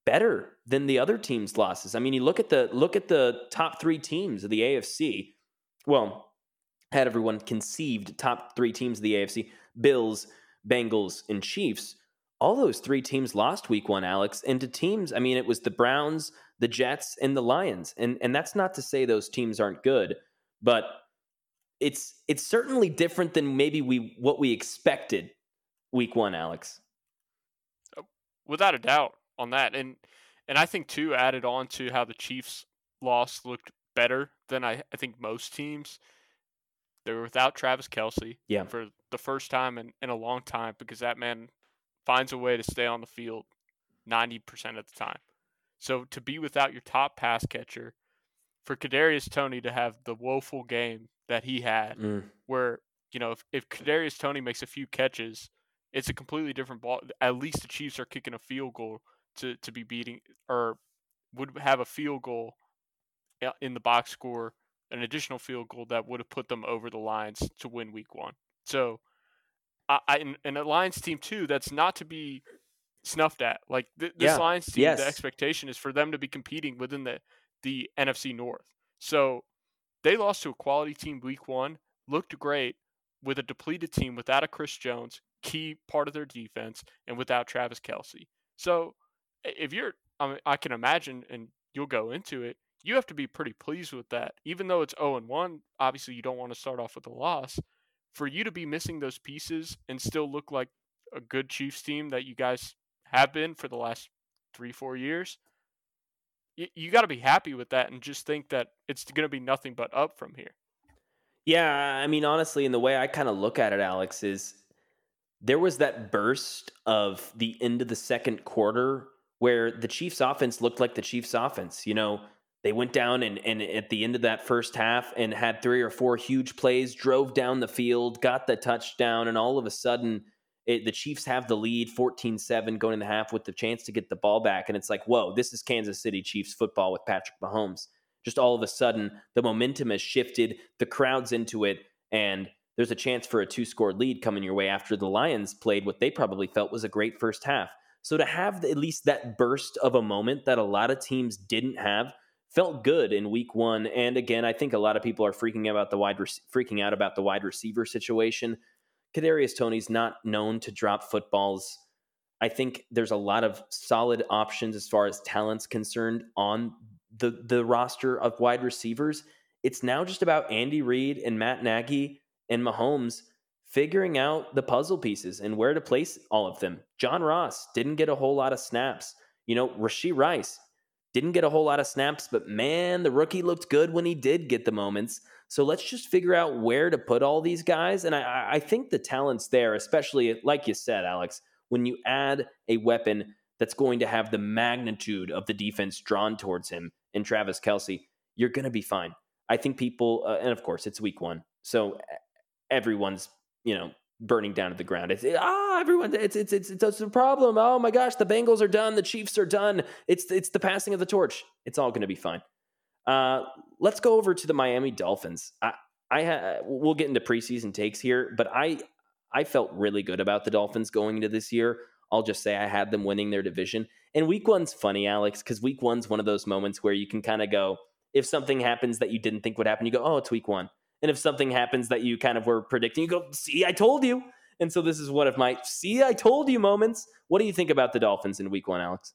better than the other teams' losses. I mean, you look at the look at the top three teams of the AFC. Well, had everyone conceived top three teams of the AFC: Bills, Bengals, and Chiefs. All those three teams lost week one, Alex, and to teams. I mean, it was the Browns, the Jets, and the Lions. And and that's not to say those teams aren't good, but it's it's certainly different than maybe we what we expected week one, Alex. Oh, without a doubt on that. And and I think too added on to how the Chiefs loss looked better than I, I think most teams. They were without Travis Kelce yeah. for the first time in, in a long time because that man finds a way to stay on the field 90% of the time. So to be without your top pass catcher, for Kadarius Toney to have the woeful game that he had, mm. where you know if, if Kadarius Toney makes a few catches, it's a completely different ball. At least the Chiefs are kicking a field goal to, to be beating or would have a field goal uh, in the box score, an additional field goal that would have put them over the lines to win week one. So, I, I and a Lions team too that's not to be snuffed at. Like th- this yeah. Lions team, yes. the expectation is for them to be competing within the the NFC North. So they lost to a quality team week one, looked great with a depleted team without a Chris Jones, key part of their defense, and without Travis Kelce. So if you're, I, mean, I can imagine, and you'll go into it, you have to be pretty pleased with that. Even though it's 0 and 1, obviously you don't want to start off with a loss. For you to be missing those pieces and still look like a good Chiefs team that you guys have been for the last three, four years, you, you got to be happy with that and just think that it's going to be nothing but up from here. Yeah, I mean, honestly, and the way I kind of look at it, Alex, is there was that burst of the end of the second quarter where the Chiefs offense looked like the Chiefs offense. You know, they went down and, and at the end of that first half and had three or four huge plays, drove down the field, got the touchdown, and all of a sudden it, the Chiefs have the lead 14 7 going in the half with the chance to get the ball back. And it's like, whoa, this is Kansas City Chiefs football with Patrick Mahomes. Just all of a sudden, the momentum has shifted, the crowd's into it, and there's a chance for a two score lead coming your way after the Lions played what they probably felt was a great first half. So to have at least that burst of a moment that a lot of teams didn't have felt good in week one. And again, I think a lot of people are freaking about the wide freaking out about the wide receiver situation. Kadarius Toney's not known to drop footballs. I think there's a lot of solid options as far as talent's concerned on the the roster of wide receivers. It's now just about Andy Reid and Matt Nagy and Mahomes figuring out the puzzle pieces and where to place all of them. John Ross didn't get a whole lot of snaps. You know, Rashee Rice didn't get a whole lot of snaps, but man, the rookie looked good when he did get the moments. So let's just figure out where to put all these guys. And I, I think the talent's there, especially like you said, Alex, when you add a weapon that's going to have the magnitude of the defense drawn towards him in Travis Kelce, you're going to be fine. I think people, uh, and of course, it's week one. So everyone's you know burning down to the ground. It's ah everyone it's it's it's it's a problem. Oh my gosh, the Bengals are done, the Chiefs are done. It's it's the passing of the torch. It's all going to be fine. Uh, let's go over to the Miami Dolphins. I I ha- we'll get into preseason takes here, but I I felt really good about the Dolphins going into this year. I'll just say I had them winning their division. And week one's funny, Alex, because week one's one of those moments where you can kind of go, if something happens that you didn't think would happen, you go, oh, it's week one. And if something happens that you kind of were predicting, you go, see, I told you. And so this is one of my see, I told you moments. What do you think about the Dolphins in week one, Alex?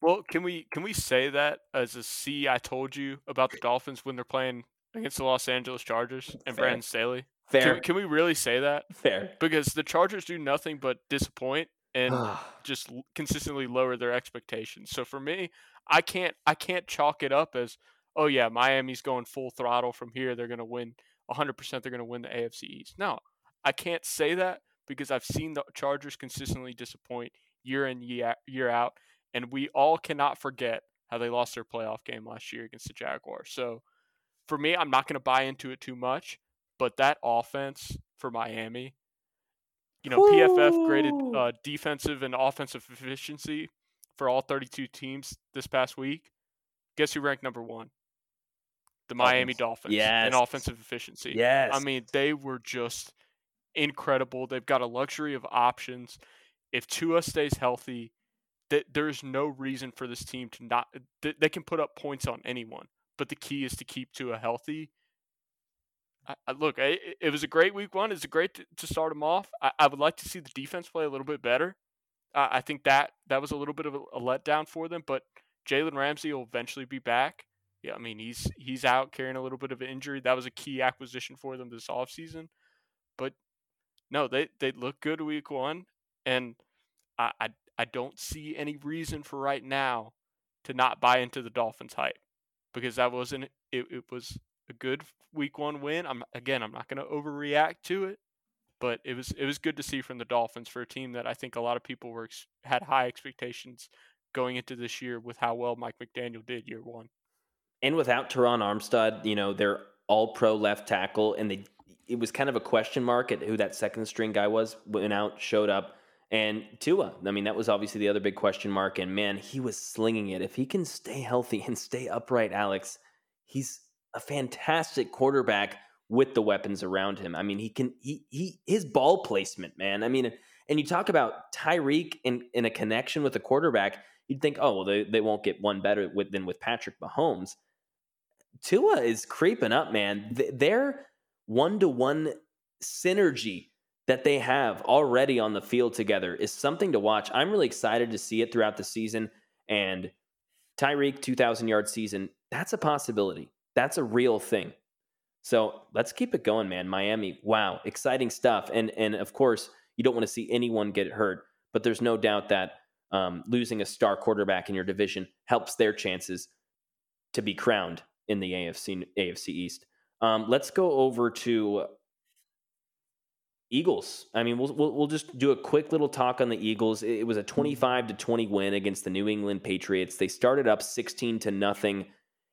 Well, can we can we say that as a see I told you about the Dolphins when they're playing against the Los Angeles Chargers and Fair. Brandon Staley? Fair. Can, can, we really say that? Fair. Because the Chargers do nothing but disappoint and just consistently lower their expectations. So for me, I can't I can't chalk it up as oh yeah, Miami's going full throttle from here. They're going to win 100%. They're going to win the AFC East. No, I can't say that because I've seen the Chargers consistently disappoint year in year out, and we all cannot forget how they lost their playoff game last year against the Jaguars. So for me, I'm not going to buy into it too much, but that offense for Miami, you know, Ooh. PFF graded uh, defensive and offensive efficiency for all 32 teams this past week. Guess who ranked number one? The Miami Dolphins yes. in offensive efficiency. Yes. I mean, they were just incredible. They've got a luxury of options. If Tua stays healthy, th- there's no reason for this team to not. Th- they can put up points on anyone, but the key is to keep Tua healthy. I, I, look, I, it was a great week one. It's a great to, to start them off. I, I, would like to see the defense play a little bit better. Uh, I think that that was a little bit of a, a letdown for them, but Jalen Ramsey will eventually be back. Yeah, I mean he's he's out carrying a little bit of an injury. That was a key acquisition for them this offseason. But no, they they look good week one, and I, I I don't see any reason for right now to not buy into the Dolphins hype because that wasn't it, it was a good week one win. I'm again I'm not going to overreact to it, but it was it was good to see from the Dolphins for a team that I think a lot of people were had high expectations going into this year with how well Mike McDaniel did year one. And without Terron Armstead, you know, they're all pro left tackle and they it was kind of a question mark at who that second string guy was went out, showed up. And Tua, I mean, that was obviously the other big question mark. And man, he was slinging it. If he can stay healthy and stay upright, Alex, he's a fantastic quarterback with the weapons around him. I mean, he can he he his ball placement, man. I mean, and you talk about Tyreek in, in a connection with a quarterback, you'd think, oh, well, they, they won't get one better with, than with Patrick Mahomes. Tua is creeping up, man. They're one to one synergy that they have already on the field together is something to watch. I'm really excited to see it throughout the season. And Tyreek, 2,000 yard season, that's a possibility. That's a real thing. So let's keep it going, man. Miami, wow, exciting stuff. And and of course, you don't want to see anyone get hurt, but there's no doubt that um, losing a star quarterback in your division helps their chances to be crowned in the AFC AFC East. Um, let's go over to Eagles. I mean, we'll, we'll, we'll just do a quick little talk on the Eagles. It was a 25 to 20 win against the New England Patriots. They started up 16 to nothing,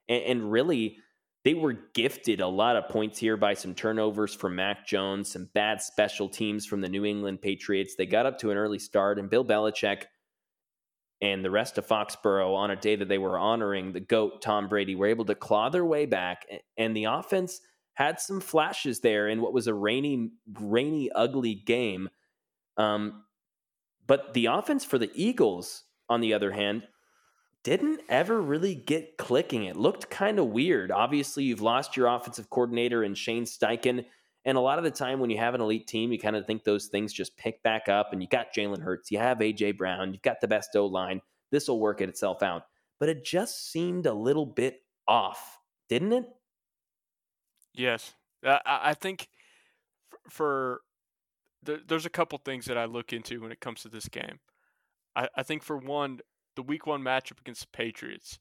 and, and really they were gifted a lot of points here by some turnovers from Mac Jones, some bad special teams from the New England Patriots. They got up to an early start, and Bill Belichick and the rest of Foxborough on a day that they were honoring the GOAT, Tom Brady, were able to claw their way back. And the offense had some flashes there in what was a rainy, rainy, ugly game. Um, but the offense for the Eagles, on the other hand, didn't ever really get clicking. It looked kind of weird. Obviously, you've lost your offensive coordinator in Shane Steichen. And a lot of the time, when you have an elite team, you kind of think those things just pick back up. And you got Jalen Hurts, you have AJ Brown, you've got the best O line. This will work itself out. But it just seemed a little bit off, didn't it? Yes, I think for there's a couple things that I look into when it comes to this game. I, I think for one, the Week One matchup against the Patriots.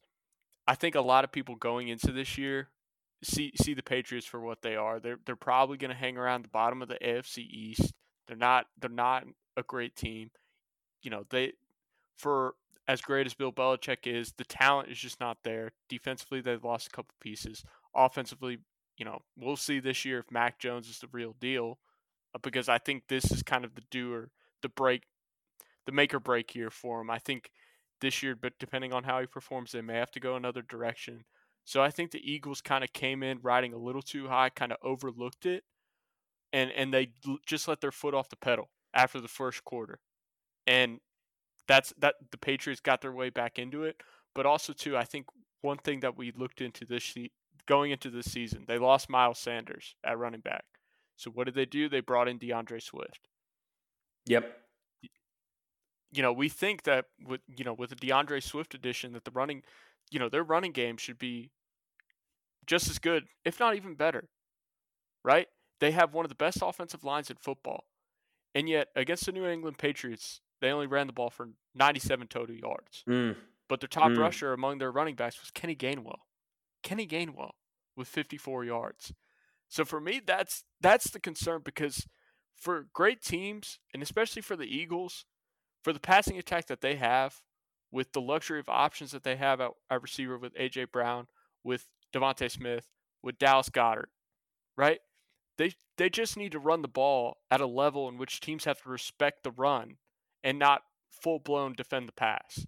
I think a lot of people going into this year see see the Patriots for what they are. They're they're probably going to hang around the bottom of the AFC East. They're not they're not a great team. You know, they for as great as Bill Belichick is, the talent is just not there. Defensively, they've lost a couple pieces. Offensively, you know, we'll see this year if Mac Jones is the real deal, uh, because I think this is kind of the doer, the break, the make or break year for him. I think this year, but depending on how he performs, they may have to go another direction. So I think the Eagles kind of came in riding a little too high, kind of overlooked it, and and they just let their foot off the pedal after the first quarter, and that's that the Patriots got their way back into it. But also too, I think one thing that we looked into this going into this season, they lost Miles Sanders at running back. So what did they do? They brought in D'Andre Swift. Yep. You know, we think that with you know with the D'Andre Swift addition that the running you know, their running game should be just as good, if not even better. Right? They have one of the best offensive lines in football. And yet, against the New England Patriots, they only ran the ball for 97 total yards. Mm. But their top mm. rusher among their running backs was Kenny Gainwell. Kenny Gainwell with 54 yards. So for me, that's that's the concern because for great teams, and especially for the Eagles, for the passing attack that they have, with the luxury of options that they have at, at receiver with AJ Brown, with DeVonta Smith, with Dallas Goedert, right? They they just need to run the ball at a level in which teams have to respect the run and not full blown defend the pass.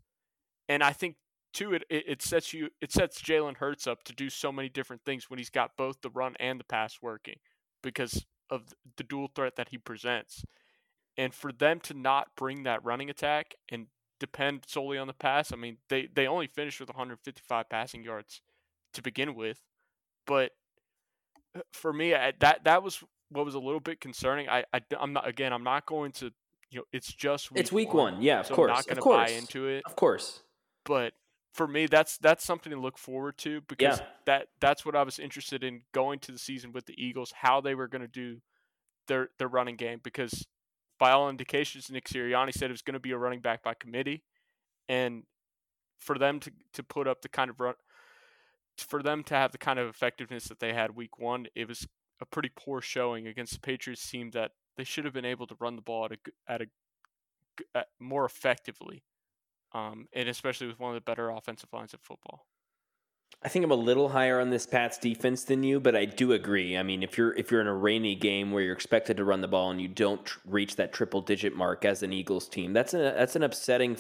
And I think too it, it sets you it sets Jalen Hurts up to do so many different things when he's got both the run and the pass working because of the dual threat that he presents. And for them to not bring that running attack and depend solely on the pass, I mean, they, they only finished with 155 passing yards to begin with. But uh, for me, I, that that was what was a little bit concerning. I, I am not again. I'm not going to you know. It's just week it's week one. one. Yeah, of so course. I'm not going to buy into it. Of course. But for me, that's that's something to look forward to because yeah. that that's what I was interested in going to the season with the Eagles, how they were going to do their their running game because by all indications, Nick Sirianni said it was going to be a running back by committee, and for them to to put up the kind of run, for them to have the kind of effectiveness that they had week one, it was a pretty poor showing against the Patriots team that they should have been able to run the ball at a at a at more effectively, um, and especially with one of the better offensive lines of football. I think I'm a little higher on this Pats defense than you, but I do agree. I mean, if you're if you're in a rainy game where you're expected to run the ball and you don't tr- reach that triple digit mark as an Eagles team, that's a that's an upsetting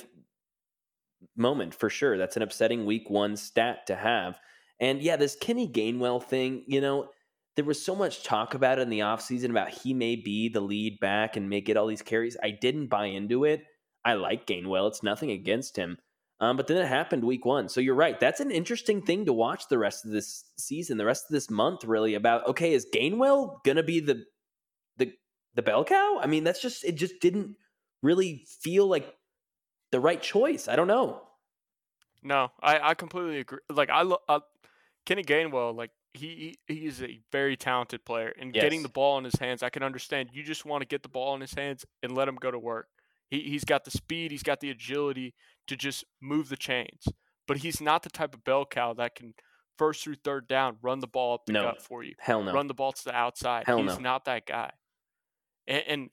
moment for sure. That's an upsetting week 1 stat to have. And yeah, this Kenny Gainwell thing, you know, there was so much talk about it in the offseason about he may be the lead back and may get all these carries. I didn't buy into it. I like Gainwell. It's nothing against him. Um, but then it happened week one. So you're right. That's an interesting thing to watch the rest of this season, the rest of this month, really. About okay, is Gainwell gonna be the the the bell cow? I mean, that's just it. Just didn't really feel like the right choice. I don't know. No, I I completely agree. Like I look, uh, Kenny Gainwell, like he he is a very talented player, and yes. getting the ball in his hands, I can understand. You just want to get the ball in his hands and let him go to work. He he's got the speed, he's got the agility to just move the chains. But he's not the type of bell cow that can first through third down run the ball up the no. gut for you. Hell no. Run the ball to the outside. Hell he's no. not that guy. And, and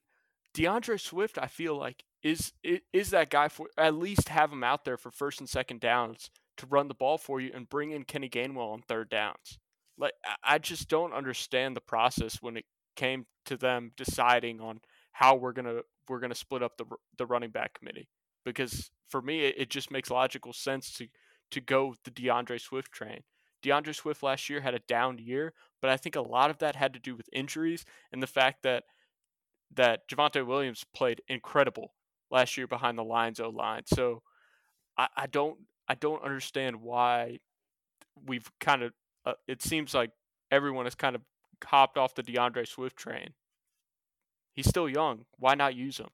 D'Andre Swift, I feel like is is that guy for at least have him out there for first and second downs to run the ball for you and bring in Kenny Gainwell on third downs. Like I just don't understand the process when it came to them deciding on how we're gonna we're gonna split up the the running back committee because for me it, it just makes logical sense to to go with the D'Andre Swift train. D'Andre Swift last year had a down year, but I think a lot of that had to do with injuries and the fact that that Javonte Williams played incredible last year behind the Lions O line. So I, I don't I don't understand why we've kind of uh, it seems like everyone has kind of hopped off the D'Andre Swift train. He's still young. Why not use him?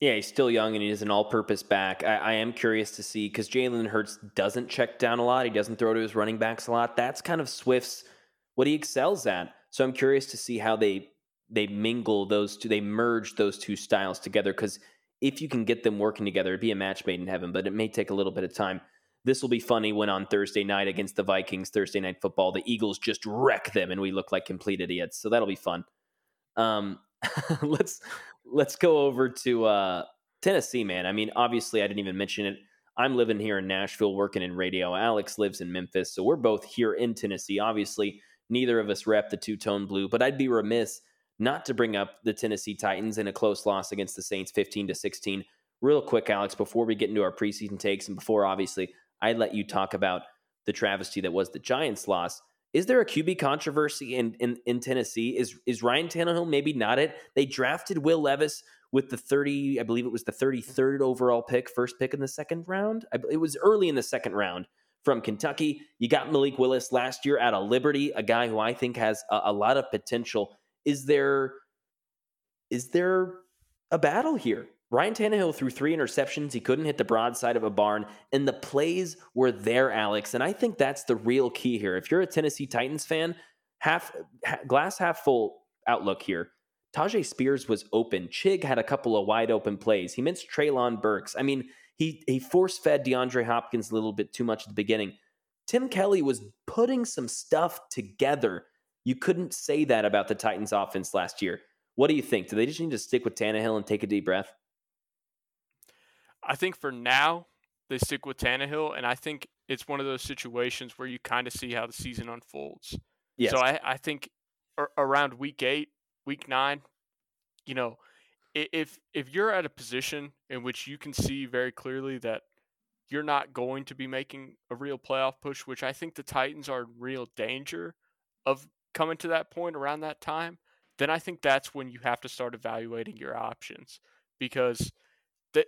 Yeah, he's still young and he is an all-purpose back. I, I am curious to see because Jalen Hurts doesn't check down a lot. He doesn't throw to his running backs a lot. That's kind of Swift's what he excels at. So I'm curious to see how they they mingle those two, they merge those two styles together. Because if you can get them working together, it'd be a match made in heaven. But it may take a little bit of time. This will be funny when on Thursday night against the Vikings, Thursday night football, the Eagles just wreck them and we look like complete idiots. So that'll be fun. Um, let's let's go over to uh, Tennessee, man. I mean, obviously, I didn't even mention it. I'm living here in Nashville, working in radio. Alex lives in Memphis, so we're both here in Tennessee. Obviously, neither of us rep the two tone blue, but I'd be remiss not to bring up the Tennessee Titans in a close loss against the Saints, 15 to 16. Real quick, Alex, before we get into our preseason takes, and before obviously I let you talk about the travesty that was the Giants' loss. Is there a QB controversy in, in, in Tennessee? Is is Ryan Tannehill maybe not it? They drafted Will Levis with the 30, I believe it was the 33rd overall pick, first pick in the second round. It was early in the second round from Kentucky. You got Malik Willis last year out of Liberty, a guy who I think has a, a lot of potential. Is there is there a battle here? Ryan Tannehill threw three interceptions. He couldn't hit the broadside of a barn, and the plays were there, Alex. And I think that's the real key here. If you're a Tennessee Titans fan, half glass half full outlook here. Tyjae Spears was open. Chig had a couple of wide open plays. He missed Treylon Burks. I mean, he he force fed DeAndre Hopkins a little bit too much at the beginning. Tim Kelly was putting some stuff together. You couldn't say that about the Titans offense last year. What do you think? Do they just need to stick with Tannehill and take a deep breath? I think for now they stick with Tannehill, and I think it's one of those situations where you kind of see how the season unfolds. Yes. So I, I think around week eight, week nine, you know, if if you're at a position in which you can see very clearly that you're not going to be making a real playoff push, which I think the Titans are in real danger of coming to that point around that time, then I think that's when you have to start evaluating your options because they,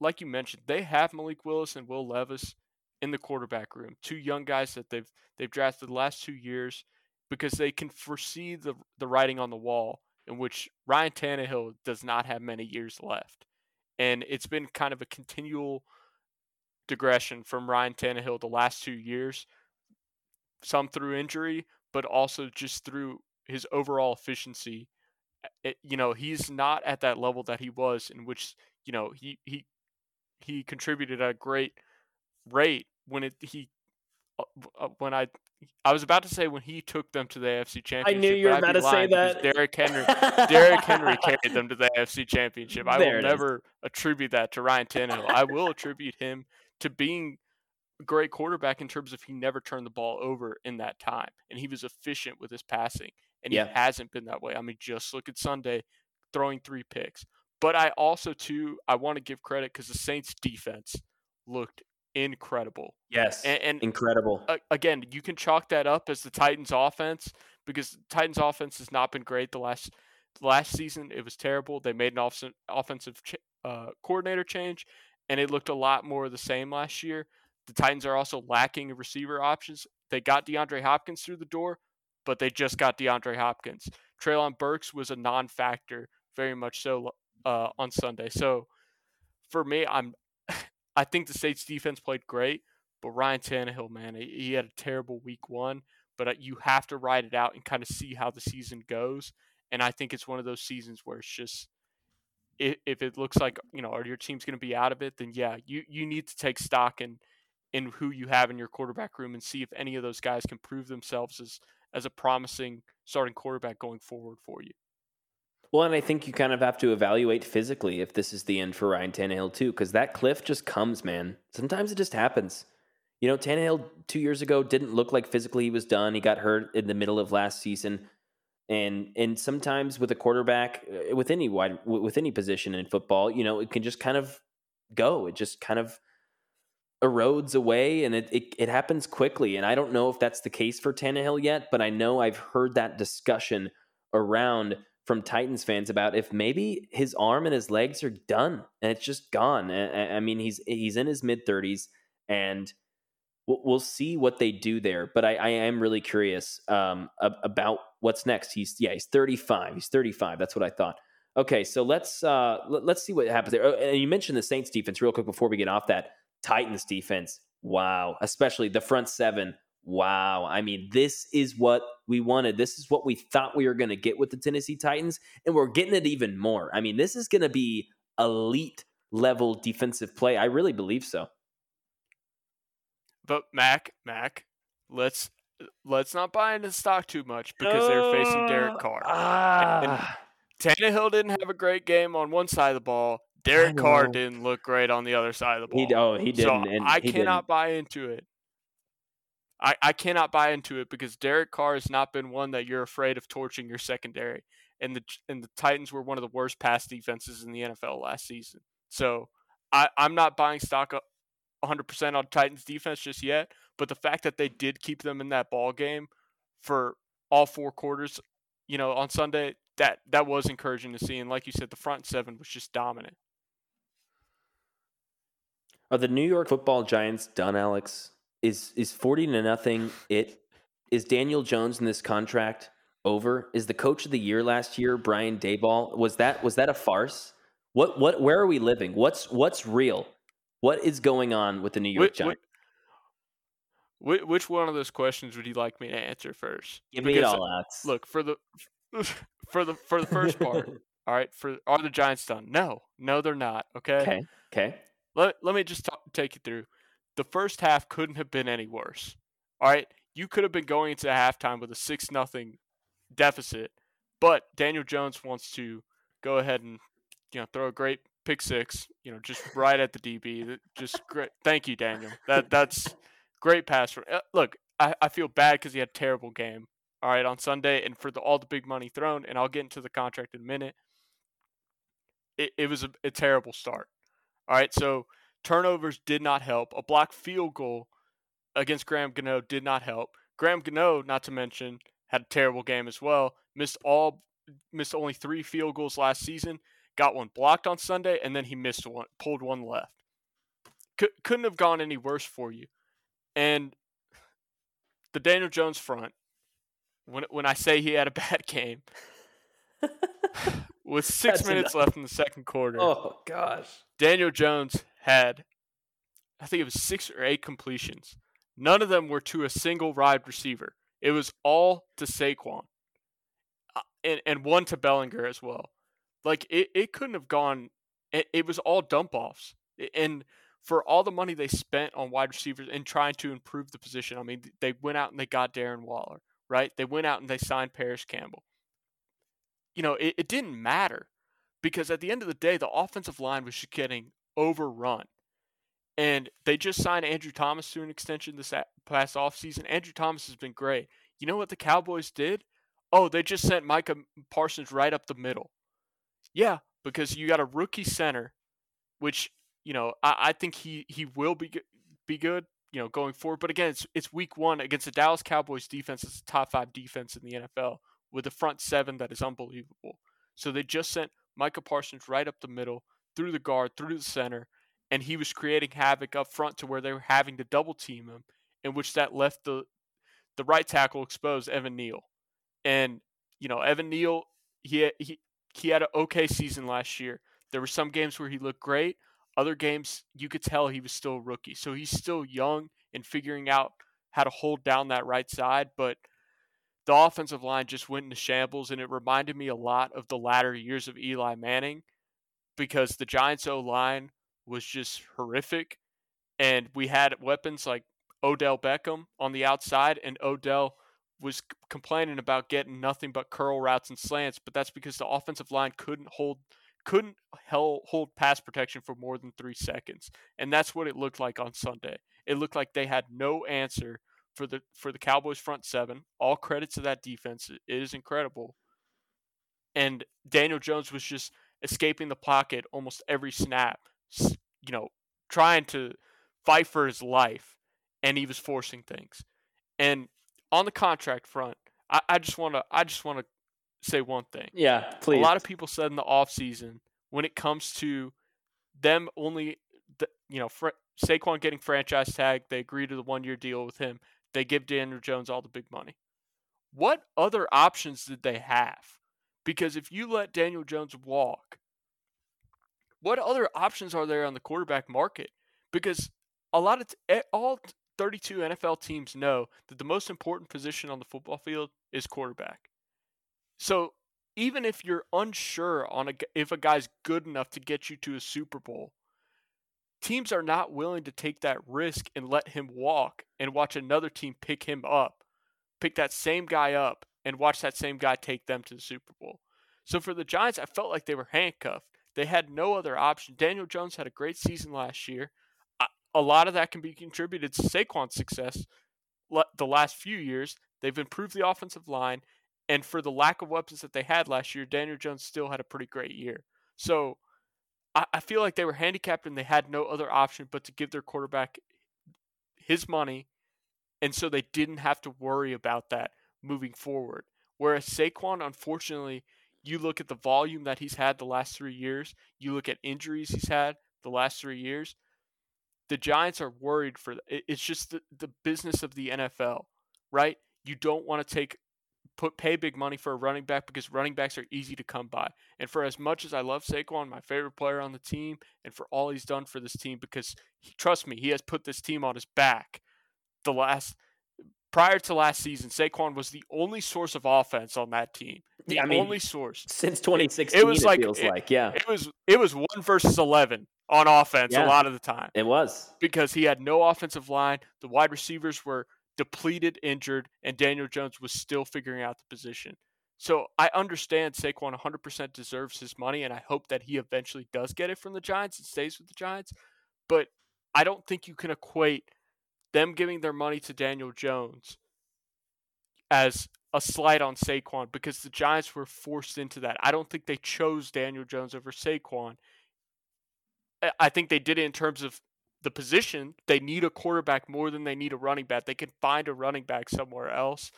like you mentioned, they have Malik Willis and Will Levis in the quarterback room, two young guys that they've they've drafted the last two years because they can foresee the the writing on the wall in which Ryan Tannehill does not have many years left. And it's been kind of a continual digression from Ryan Tannehill the last two years, some through injury, but also just through his overall efficiency. It, you know, he's not at that level that he was, in which you know he he he contributed at a great rate when it he uh, uh, when I I was about to say when he took them to the AFC Championship. I knew you were about to say that. Derrick Henry, Derrick Henry carried them to the AFC Championship. I there will never is. attribute that to Ryan Tannehill. I will attribute him to being great quarterback in terms of he never turned the ball over in that time, and he was efficient with his passing, and yeah. he hasn't been that way. I mean, just look at Sunday, throwing three picks. But I also too I want to give credit because the Saints defense looked incredible. Yes, and, and incredible. Uh, again, you can chalk that up as the Titans' offense because Titans' offense has not been great the last last season. It was terrible. They made an off- offensive ch- uh, coordinator change, and it looked a lot more the same last year. The Titans are also lacking receiver options. They got DeAndre Hopkins through the door, but they just got DeAndre Hopkins. Treylon Burks was a non-factor, very much so uh, on Sunday. So for me, I'm I think the Saints' defense played great, but Ryan Tannehill, man, he had a terrible week one. But uh, you have to ride it out and kind of see how the season goes. And I think it's one of those seasons where it's just if it looks like you know, are your team's going to be out of it, then yeah, you you need to take stock in in who you have in your quarterback room and see if any of those guys can prove themselves as as a promising starting quarterback going forward for you. Well, and I think you kind of have to evaluate physically if this is the end for Ryan Tannehill too, because that cliff just comes, man. Sometimes it just happens. You know, Tannehill two years ago didn't look like physically he was done. He got hurt in the middle of last season, and and sometimes with a quarterback, uh, with any wide, with any position in football, you know, it can just kind of go. It just kind of erodes away, and it it, it happens quickly. And I don't know if that's the case for Tannehill yet, but I know I've heard that discussion around from Titans fans about if maybe his arm and his legs are done and it's just gone. I mean, he's he's in his mid thirties, and we'll, we'll, see what they do there. But I, I am really curious um, about what's next. He's yeah, he's thirty five. He's thirty five. That's what I thought. Okay, so let's uh, let, us see what happens there. Oh, and you mentioned the Saints defense real quick before we get off that Titans defense. Wow, especially the front seven wow. I mean, this is what we wanted. This is what we thought we were going to get with the Tennessee Titans, and we're getting it even more. I mean, this is going to be elite level defensive play. I really believe so. But Mac, Mac, let's let's not buy into stock too much because uh, they're facing Derek Carr. Ah. And Tannehill didn't have a great game on one side of the ball. Derek Carr didn't look great on the other side of the ball. He, oh, he didn't. So I cannot didn't. buy into it. I, I cannot buy into it because Derek Carr has not been one that you're afraid of torching your secondary. And the and the Titans were one of the worst pass defenses in the NFL last season. So I, I'm not buying stock 100% on Titans defense just yet. But the fact that they did keep them in that ball game for all four quarters, you know, on Sunday, that that was encouraging to see. And like you said, the front seven was just dominant. Are the New York Football Giants done, Alex? is is forty to nothing. It is Daniel Jones in this contract over. Is the coach of the year last year Brian Daboll? Was that was that a farce? What what where are we living? What's what's real? What is going on with the New York Giants? Which, which one of those questions would you like me to answer first? Give because, me it all out. Look for the for the for the first part. all right, for are the Giants done? No, no, they're not. Okay. Okay. Okay. Let let me just talk, take you through the first half couldn't have been any worse. All right, you could have been going into halftime with a six nothing deficit, But Daniel Jones wants to go ahead and you know throw a great pick six, you know, just right at the DB. Just great. Thank you, Daniel. That that's great pass. For, uh, look, I, I feel bad because he had a terrible game. All right, on Sunday, and for the, all the big money thrown, and I'll get into the contract in a minute. It, it was a, a terrible start. All right, so turnovers did not help. A block field goal against Graham Gano did not help. Graham Gano, not to mention, had a terrible game as well. Missed all, missed only three field goals last season. Got one blocked on Sunday, and then he missed one, pulled one left. C- couldn't have gone any worse for you. And the Daniel Jones front, when when I say he had a bad game, with six That's minutes enough. left in the second quarter, Oh gosh. Daniel Jones had, I think it was six or eight completions. None of them were to a single wide receiver. It was all to Saquon, uh, and and one to Bellinger as well. Like it, it couldn't have gone. It, it was all dump offs, and for all the money they spent on wide receivers and trying to improve the position. I mean, they went out and they got Darren Waller, right? They went out and they signed Parris Campbell. You know, it, it didn't matter because at the end of the day, the offensive line was just getting overrun. And they just signed Andrew Thomas to an extension this past offseason. Andrew Thomas has been great. You know what the Cowboys did? Oh, they just sent Micah Parsons right up the middle. Yeah, because you got a rookie center, which you know I, I think he he will be be good. You know, going forward. But again, it's it's week one against the Dallas Cowboys defense. It's a top five defense in the NFL with a front seven that is unbelievable. So they just sent Micah Parsons right up the middle, through the guard, through the center, and he was creating havoc up front to where they were having to double team him, in which that left the the right tackle exposed Evan Neal. And you know, Evan Neal, he he he had an okay season last year. There were some games where he looked great. Other games you could tell he was still a rookie. So he's still young and figuring out how to hold down that right side, but the offensive line just went into shambles and it reminded me a lot of the latter years of Eli Manning because the Giants O line was just horrific and we had weapons like Odell Beckham on the outside and Odell was complaining about getting nothing but curl routes and slants, but that's because the offensive line couldn't hold couldn't hel- hold pass protection for more than 3 seconds. And that's what it looked like on Sunday. It looked like they had no answer for the for the Cowboys front seven. All credit to that defense. It is incredible. And Daniel Jones was just escaping the pocket almost every snap. You know, trying to fight for his life, and he was forcing things. And on the contract front, I, I just want to I just want to say one thing. Yeah, please. A lot of people said in the offseason when it comes to them only, the, you know, Fra- Saquon getting franchise tag, they agree to the one year deal with him. They give Daniel Jones all the big money. What other options did they have? Because if you let Daniel Jones walk, what other options are there on the quarterback market? Because a lot of t- all 32 NFL teams know that the most important position on the football field is quarterback. So even if you're unsure on a, if a guy's good enough to get you to a Super Bowl, teams are not willing to take that risk and let him walk and watch another team pick him up, pick that same guy up and watch that same guy take them to the Super Bowl. So for the Giants, I felt like they were handcuffed. They had no other option. Daniel Jones had a great season last year. A lot of that can be contributed to Saquon's success the last few years. They've improved the offensive line, and for the lack of weapons that they had last year, Daniel Jones still had a pretty great year. So I, feel like they were handicapped and they had no other option but to give their quarterback his money, and so they didn't have to worry about that moving forward. Whereas Saquon, unfortunately, you look at the volume that he's had the last three years, you look at injuries he's had the last three years. The Giants are worried for it's just the, the business of the NFL, right? You don't want to take put pay big money for a running back because running backs are easy to come by. And for as much as I love Saquon, my favorite player on the team, and for all he's done for this team, because he, trust me, he has put this team on his back. The last prior to last season, Saquon was the only source of offense on that team. The Yeah, I mean, only source. since 2016, it, was like- feels it- like yeah, It was it was one versus eleven on offense Yeah. a lot of the time it was. because he had no offensive line. The wide receivers were depleted, injured, and Daniel Jones was still figuring out the position. So I understand Saquon 100% deserves his money, and I hope that he eventually does get it from the Giants and stays with the Giants. But I don't think you can equate them giving their money to Daniel Jones as a slight on Saquon because the Giants were forced into that. I don't think they chose Daniel Jones over Saquon. I think they did it in terms of the position. They need a quarterback more than they need a running back. They can find a running back somewhere else.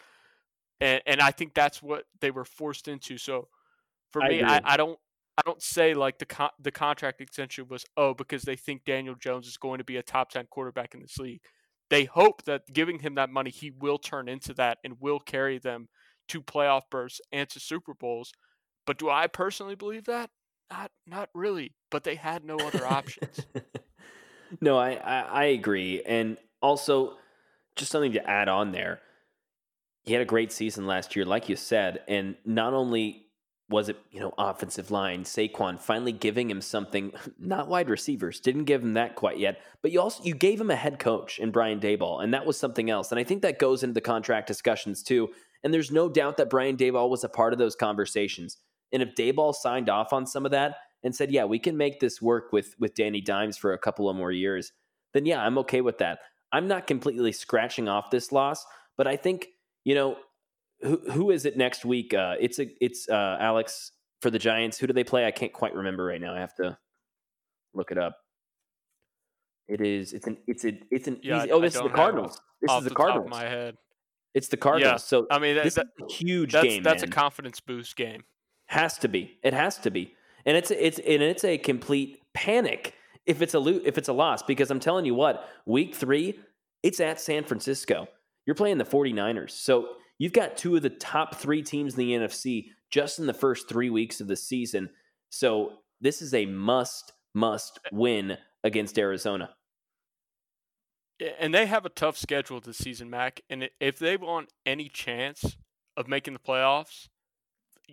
And and I think that's what they were forced into. So for I me. I, I don't I don't say like the con- the contract extension was oh because they think Daniel Jones is going to be a top 10 quarterback in this league. They hope that giving him that money he will turn into that and will carry them to playoff berths and to Super Bowls. But do I personally believe that? Not not really, but they had no other options. no, I, I I agree, and also just something to add on there. He had a great season last year, like you said, and not only was it you know offensive line Saquon finally giving him something not wide receivers didn't give him that quite yet but you also you gave him a head coach in Brian Daboll and that was something else and I think that goes into the contract discussions too and there's no doubt that Brian Daboll was a part of those conversations and if Daboll signed off on some of that and said yeah we can make this work with with Danny Dimes for a couple of more years then yeah I'm okay with that I'm not completely scratching off this loss but I think you know who who is it next week? Uh, it's a it's uh, Alex for the Giants. Who do they play? I can't quite remember right now. I have to look it up. It is. It's an. It's a. It's an. Yeah, easy, oh, this is the don't have it Cardinals. This Off is the, the Cardinals. my head, It's the Cardinals. So I mean that, this that- is a huge that's game. that's man. a confidence boost game. Has to be. It has to be. And it's it's and it's a complete panic if it's a lo- if it's a loss because I'm telling you what, week 3, it's at San Francisco. You're playing the 49ers. So you've got two of the top 3 teams in the NFC just in the first 3 weeks of the season. So this is a must must win against Arizona. And they have a tough schedule this season, Mac. And if they want any chance of making the playoffs,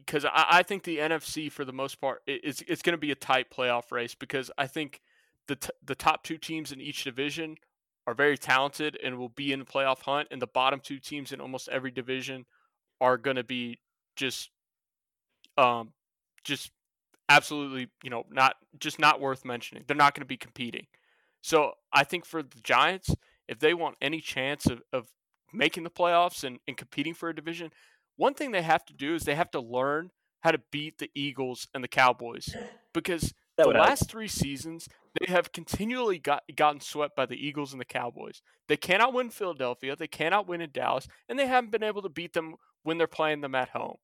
because I, I think the NFC for the most part is it's going to be a tight playoff race because I think the t- the top two teams in each division are very talented and will be in the playoff hunt, and the bottom two teams in almost every division are going to be just um just absolutely you know not just not worth mentioning. They're not going to be competing. So I think for the Giants, if they want any chance of, of making the playoffs and, and competing for a division, one thing they have to do is they have to learn how to beat the Eagles and the Cowboys because That the help. last three seasons they have continually got gotten swept by the Eagles and the Cowboys. They cannot win Philadelphia, they cannot win in Dallas, and they haven't been able to beat them when they're playing them at home.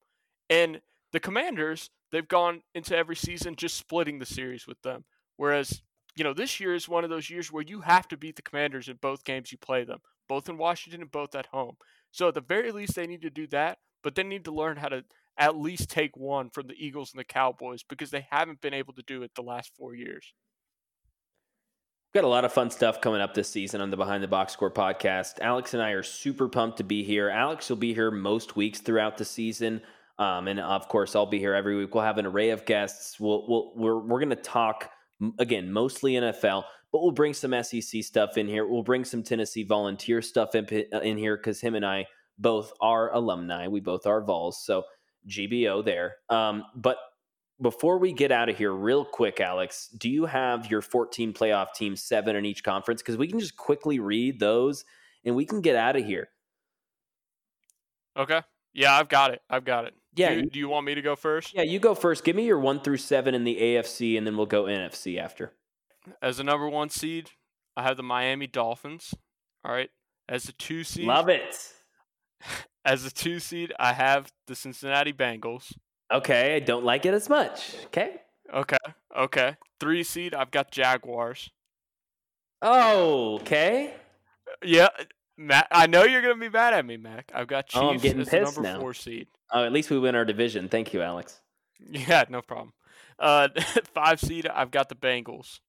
And the Commanders, they've gone into every season just splitting the series with them. Whereas, you know, this year is one of those years where you have to beat the Commanders in both games you play them, both in Washington and both at home. So at the very least, they need to do that, but they need to learn how to at least take one from the Eagles and the Cowboys because they haven't been able to do it the last four years. We've got a lot of fun stuff coming up this season on the Behind the Box Score podcast. Alex and I are super pumped to be here. Alex will be here most weeks throughout the season. Um, and of course, I'll be here every week. We'll have an array of guests. We'll, we'll, we're we're going to talk, again, mostly NFL, but we'll bring some SEC stuff in here. We'll bring some Tennessee volunteer stuff in, in here because him and I both are alumni. We both are Vols. So GBO there. Um, but before we get out of here, real quick, Alex, do you have your 14 playoff teams, seven in each conference? Because we can just quickly read those and we can get out of here. Okay. Yeah, I've got it. I've got it. Yeah, Do you, do you want me to go first? Yeah, you go first. Give me your one through seven in the AFC, and then we'll go NFC after. As the number one seed, I have the Miami Dolphins. All right. As the two seed, Love it. As a two seed, I have the Cincinnati Bengals. Okay, I don't like it as much. Okay. Okay. Okay. Three seed, I've got Jaguars. Oh, okay. Yeah, Matt. I know you're gonna be mad at me, Mac. I've got Chiefs Oh, I'm getting as pissed number now. four seed. Oh, at least we win our division. Thank you, Alex. Yeah, no problem. Uh, five seed, I've got the Bengals.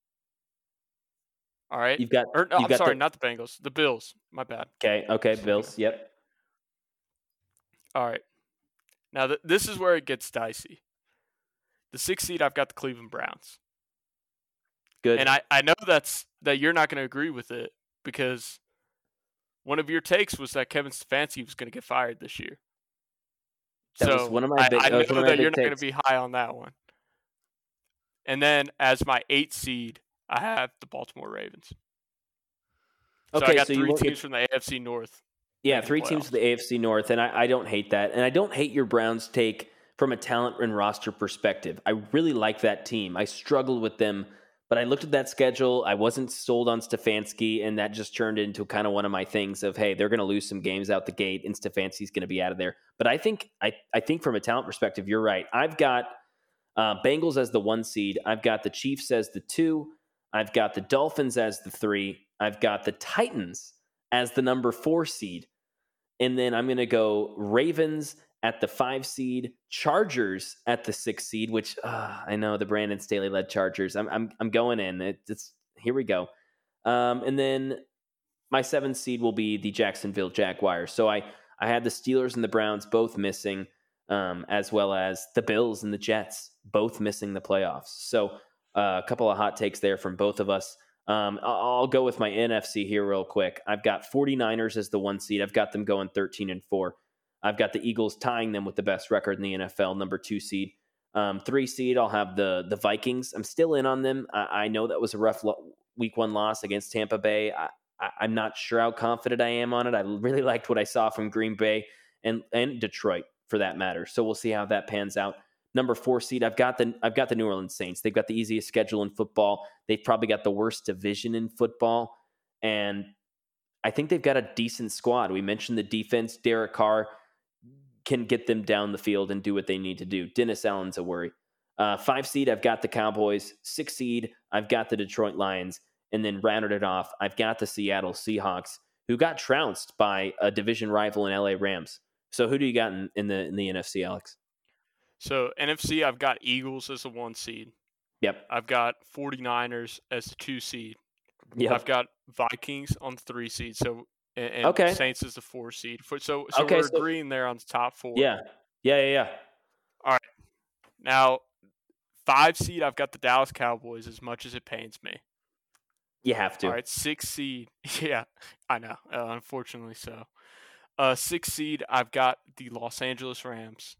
All right. You've got Or no, you've I'm got sorry, the- not the Bengals. The Bills. My bad. okay. Okay, Bills. Yep. All right. Now th- this is where it gets dicey. The sixth seed, I've got the Cleveland Browns, Good. and I, I know that's that you're not going to agree with it because one of your takes was that Kevin Stefanski was going to get fired this year. That so was one of my big- I, I know was one of my that you're not going to be high on that one. And then as my eighth seed, I have the Baltimore Ravens. So Okay, I got so three won't get- teams from the AFC North. Yeah, three teams to the AFC North, and I, I don't hate that. And I don't hate your Browns take from a talent and roster perspective. I really like that team. I struggled with them, but I looked at that schedule. I wasn't sold on Stefanski, and that just turned into kind of one of my things of, hey, they're going to lose some games out the gate, and Stefanski's going to be out of there. But I think I, I think from a talent perspective, you're right. I've got uh, Bengals as the one seed. I've got the Chiefs as the two. I've got the Dolphins as the three. I've got the Titans as the number four seed. And then I'm going to go Ravens at the five seed, Chargers at the six seed, which uh, I know the Brandon Staley led Chargers. I'm, I'm, I'm going in. It, it's here we go. Um, and then my seventh seed will be the Jacksonville Jaguars. So I, I had the Steelers and the Browns both missing, um, as well as the Bills and the Jets both missing the playoffs. So uh, a couple of hot takes there from both of us. Um, I'll, go with my NFC here real quick. I've got 49ers as the one seed. I've got them going 13 and four. I've got the Eagles tying them with the best record in the NFL, number two seed. Um, three seed, I'll have the the Vikings. I'm still in on them. I, I know that was a rough lo- week one loss against Tampa Bay. I, I, I'm not sure how confident I am on it. I really liked what I saw from Green Bay and and Detroit for that matter. So we'll see how that pans out. Number four seed, I've got the I've got the New Orleans Saints. They've got the easiest schedule in football. They've probably got the worst division in football, and I think they've got a decent squad. We mentioned the defense. Derek Carr can get them down the field and do what they need to do. Dennis Allen's a worry. Uh, five seed, I've got the Cowboys. Six seed, I've got the Detroit Lions. And then rounded it off, I've got the Seattle Seahawks, who got trounced by a division rival in LA Rams. So who do you got in, in the in the NFC, Alex? So NFC, I've got Eagles as the one seed. Yep. I've got 49ers as the two seed. Yep. I've got Vikings on three seed. So and, and Okay. Saints as the four seed. So so Okay, we're so- agreeing there on the top four. yeah. Yeah. Yeah. Yeah. All right. Now, five seed, I've got the Dallas Cowboys. As much as it pains me. You have to. All right, six seed. Yeah, I know. Uh, unfortunately, so. Uh, six seed. I've got the Los Angeles Rams.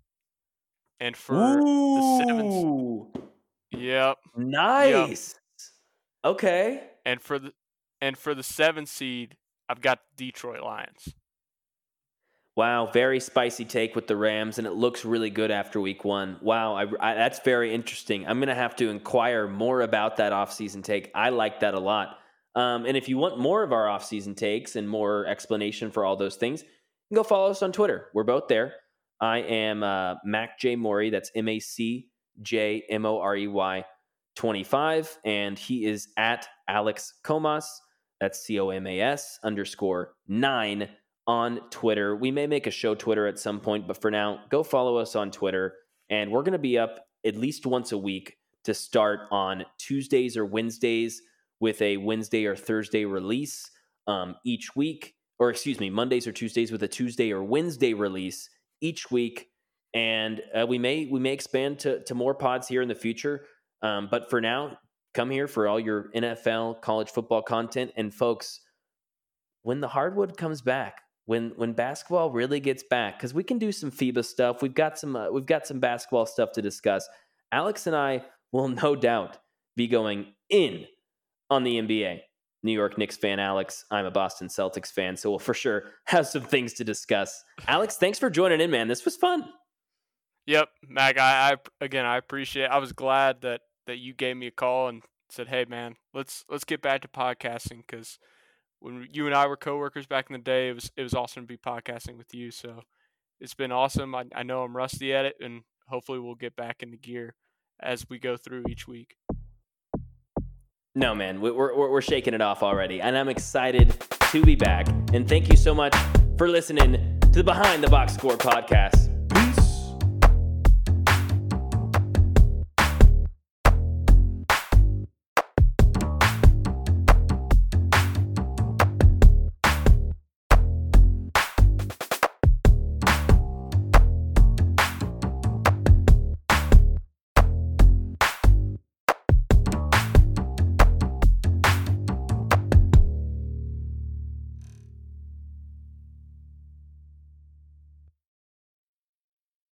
And for the seventh, yep, nice. Okay. and for the and for the seventh seed, I've got the Detroit Lions. Wow, very spicy take with the Rams, and it looks really good after week one. Wow, I, I, that's very interesting. I'm going to have to inquire more about that offseason take. I like that a lot. Um, and if you want more of our offseason takes and more explanation for all those things, you can go follow us on Twitter. We're both there. I am uh, Mac J. Morey. That's M A C J M O R E Y 25. And he is at Alex Comas. That's C O M A S underscore nine on Twitter. We may make a show Twitter at some point, but for now, go follow us on Twitter. And we're going to be up at least once a week to start on Tuesdays or Wednesdays with a Wednesday or Thursday release um, each week, or excuse me, Mondays or Tuesdays with a Tuesday or Wednesday release each week. And uh, we may we may expand to to more pods here in the future. Um, but for now, come here for all your NFL, college football content, and folks when the hardwood comes back, when when basketball really gets back, because we can do some FIBA stuff. We've got some uh, we've got some basketball stuff to discuss. Alex and I will no doubt be going in on the NBA. New York Knicks fan, Alex. I'm a Boston Celtics fan, so we'll for sure have some things to discuss. Alex, thanks for joining in, man. This was fun. Yep, Mac. I, I again, I appreciate. I was glad that that you gave me a call and said, "Hey, man, let's let's get back to podcasting." Because when you and I were coworkers back in the day, it was it was awesome to be podcasting with you. So it's been awesome. I, I know I'm rusty at it, and hopefully we'll get back into gear as we go through each week. No, man, we- we're, we're, we're shaking it off already. And I'm excited to be back. And thank you so much for listening to the Behind the Box Score podcast.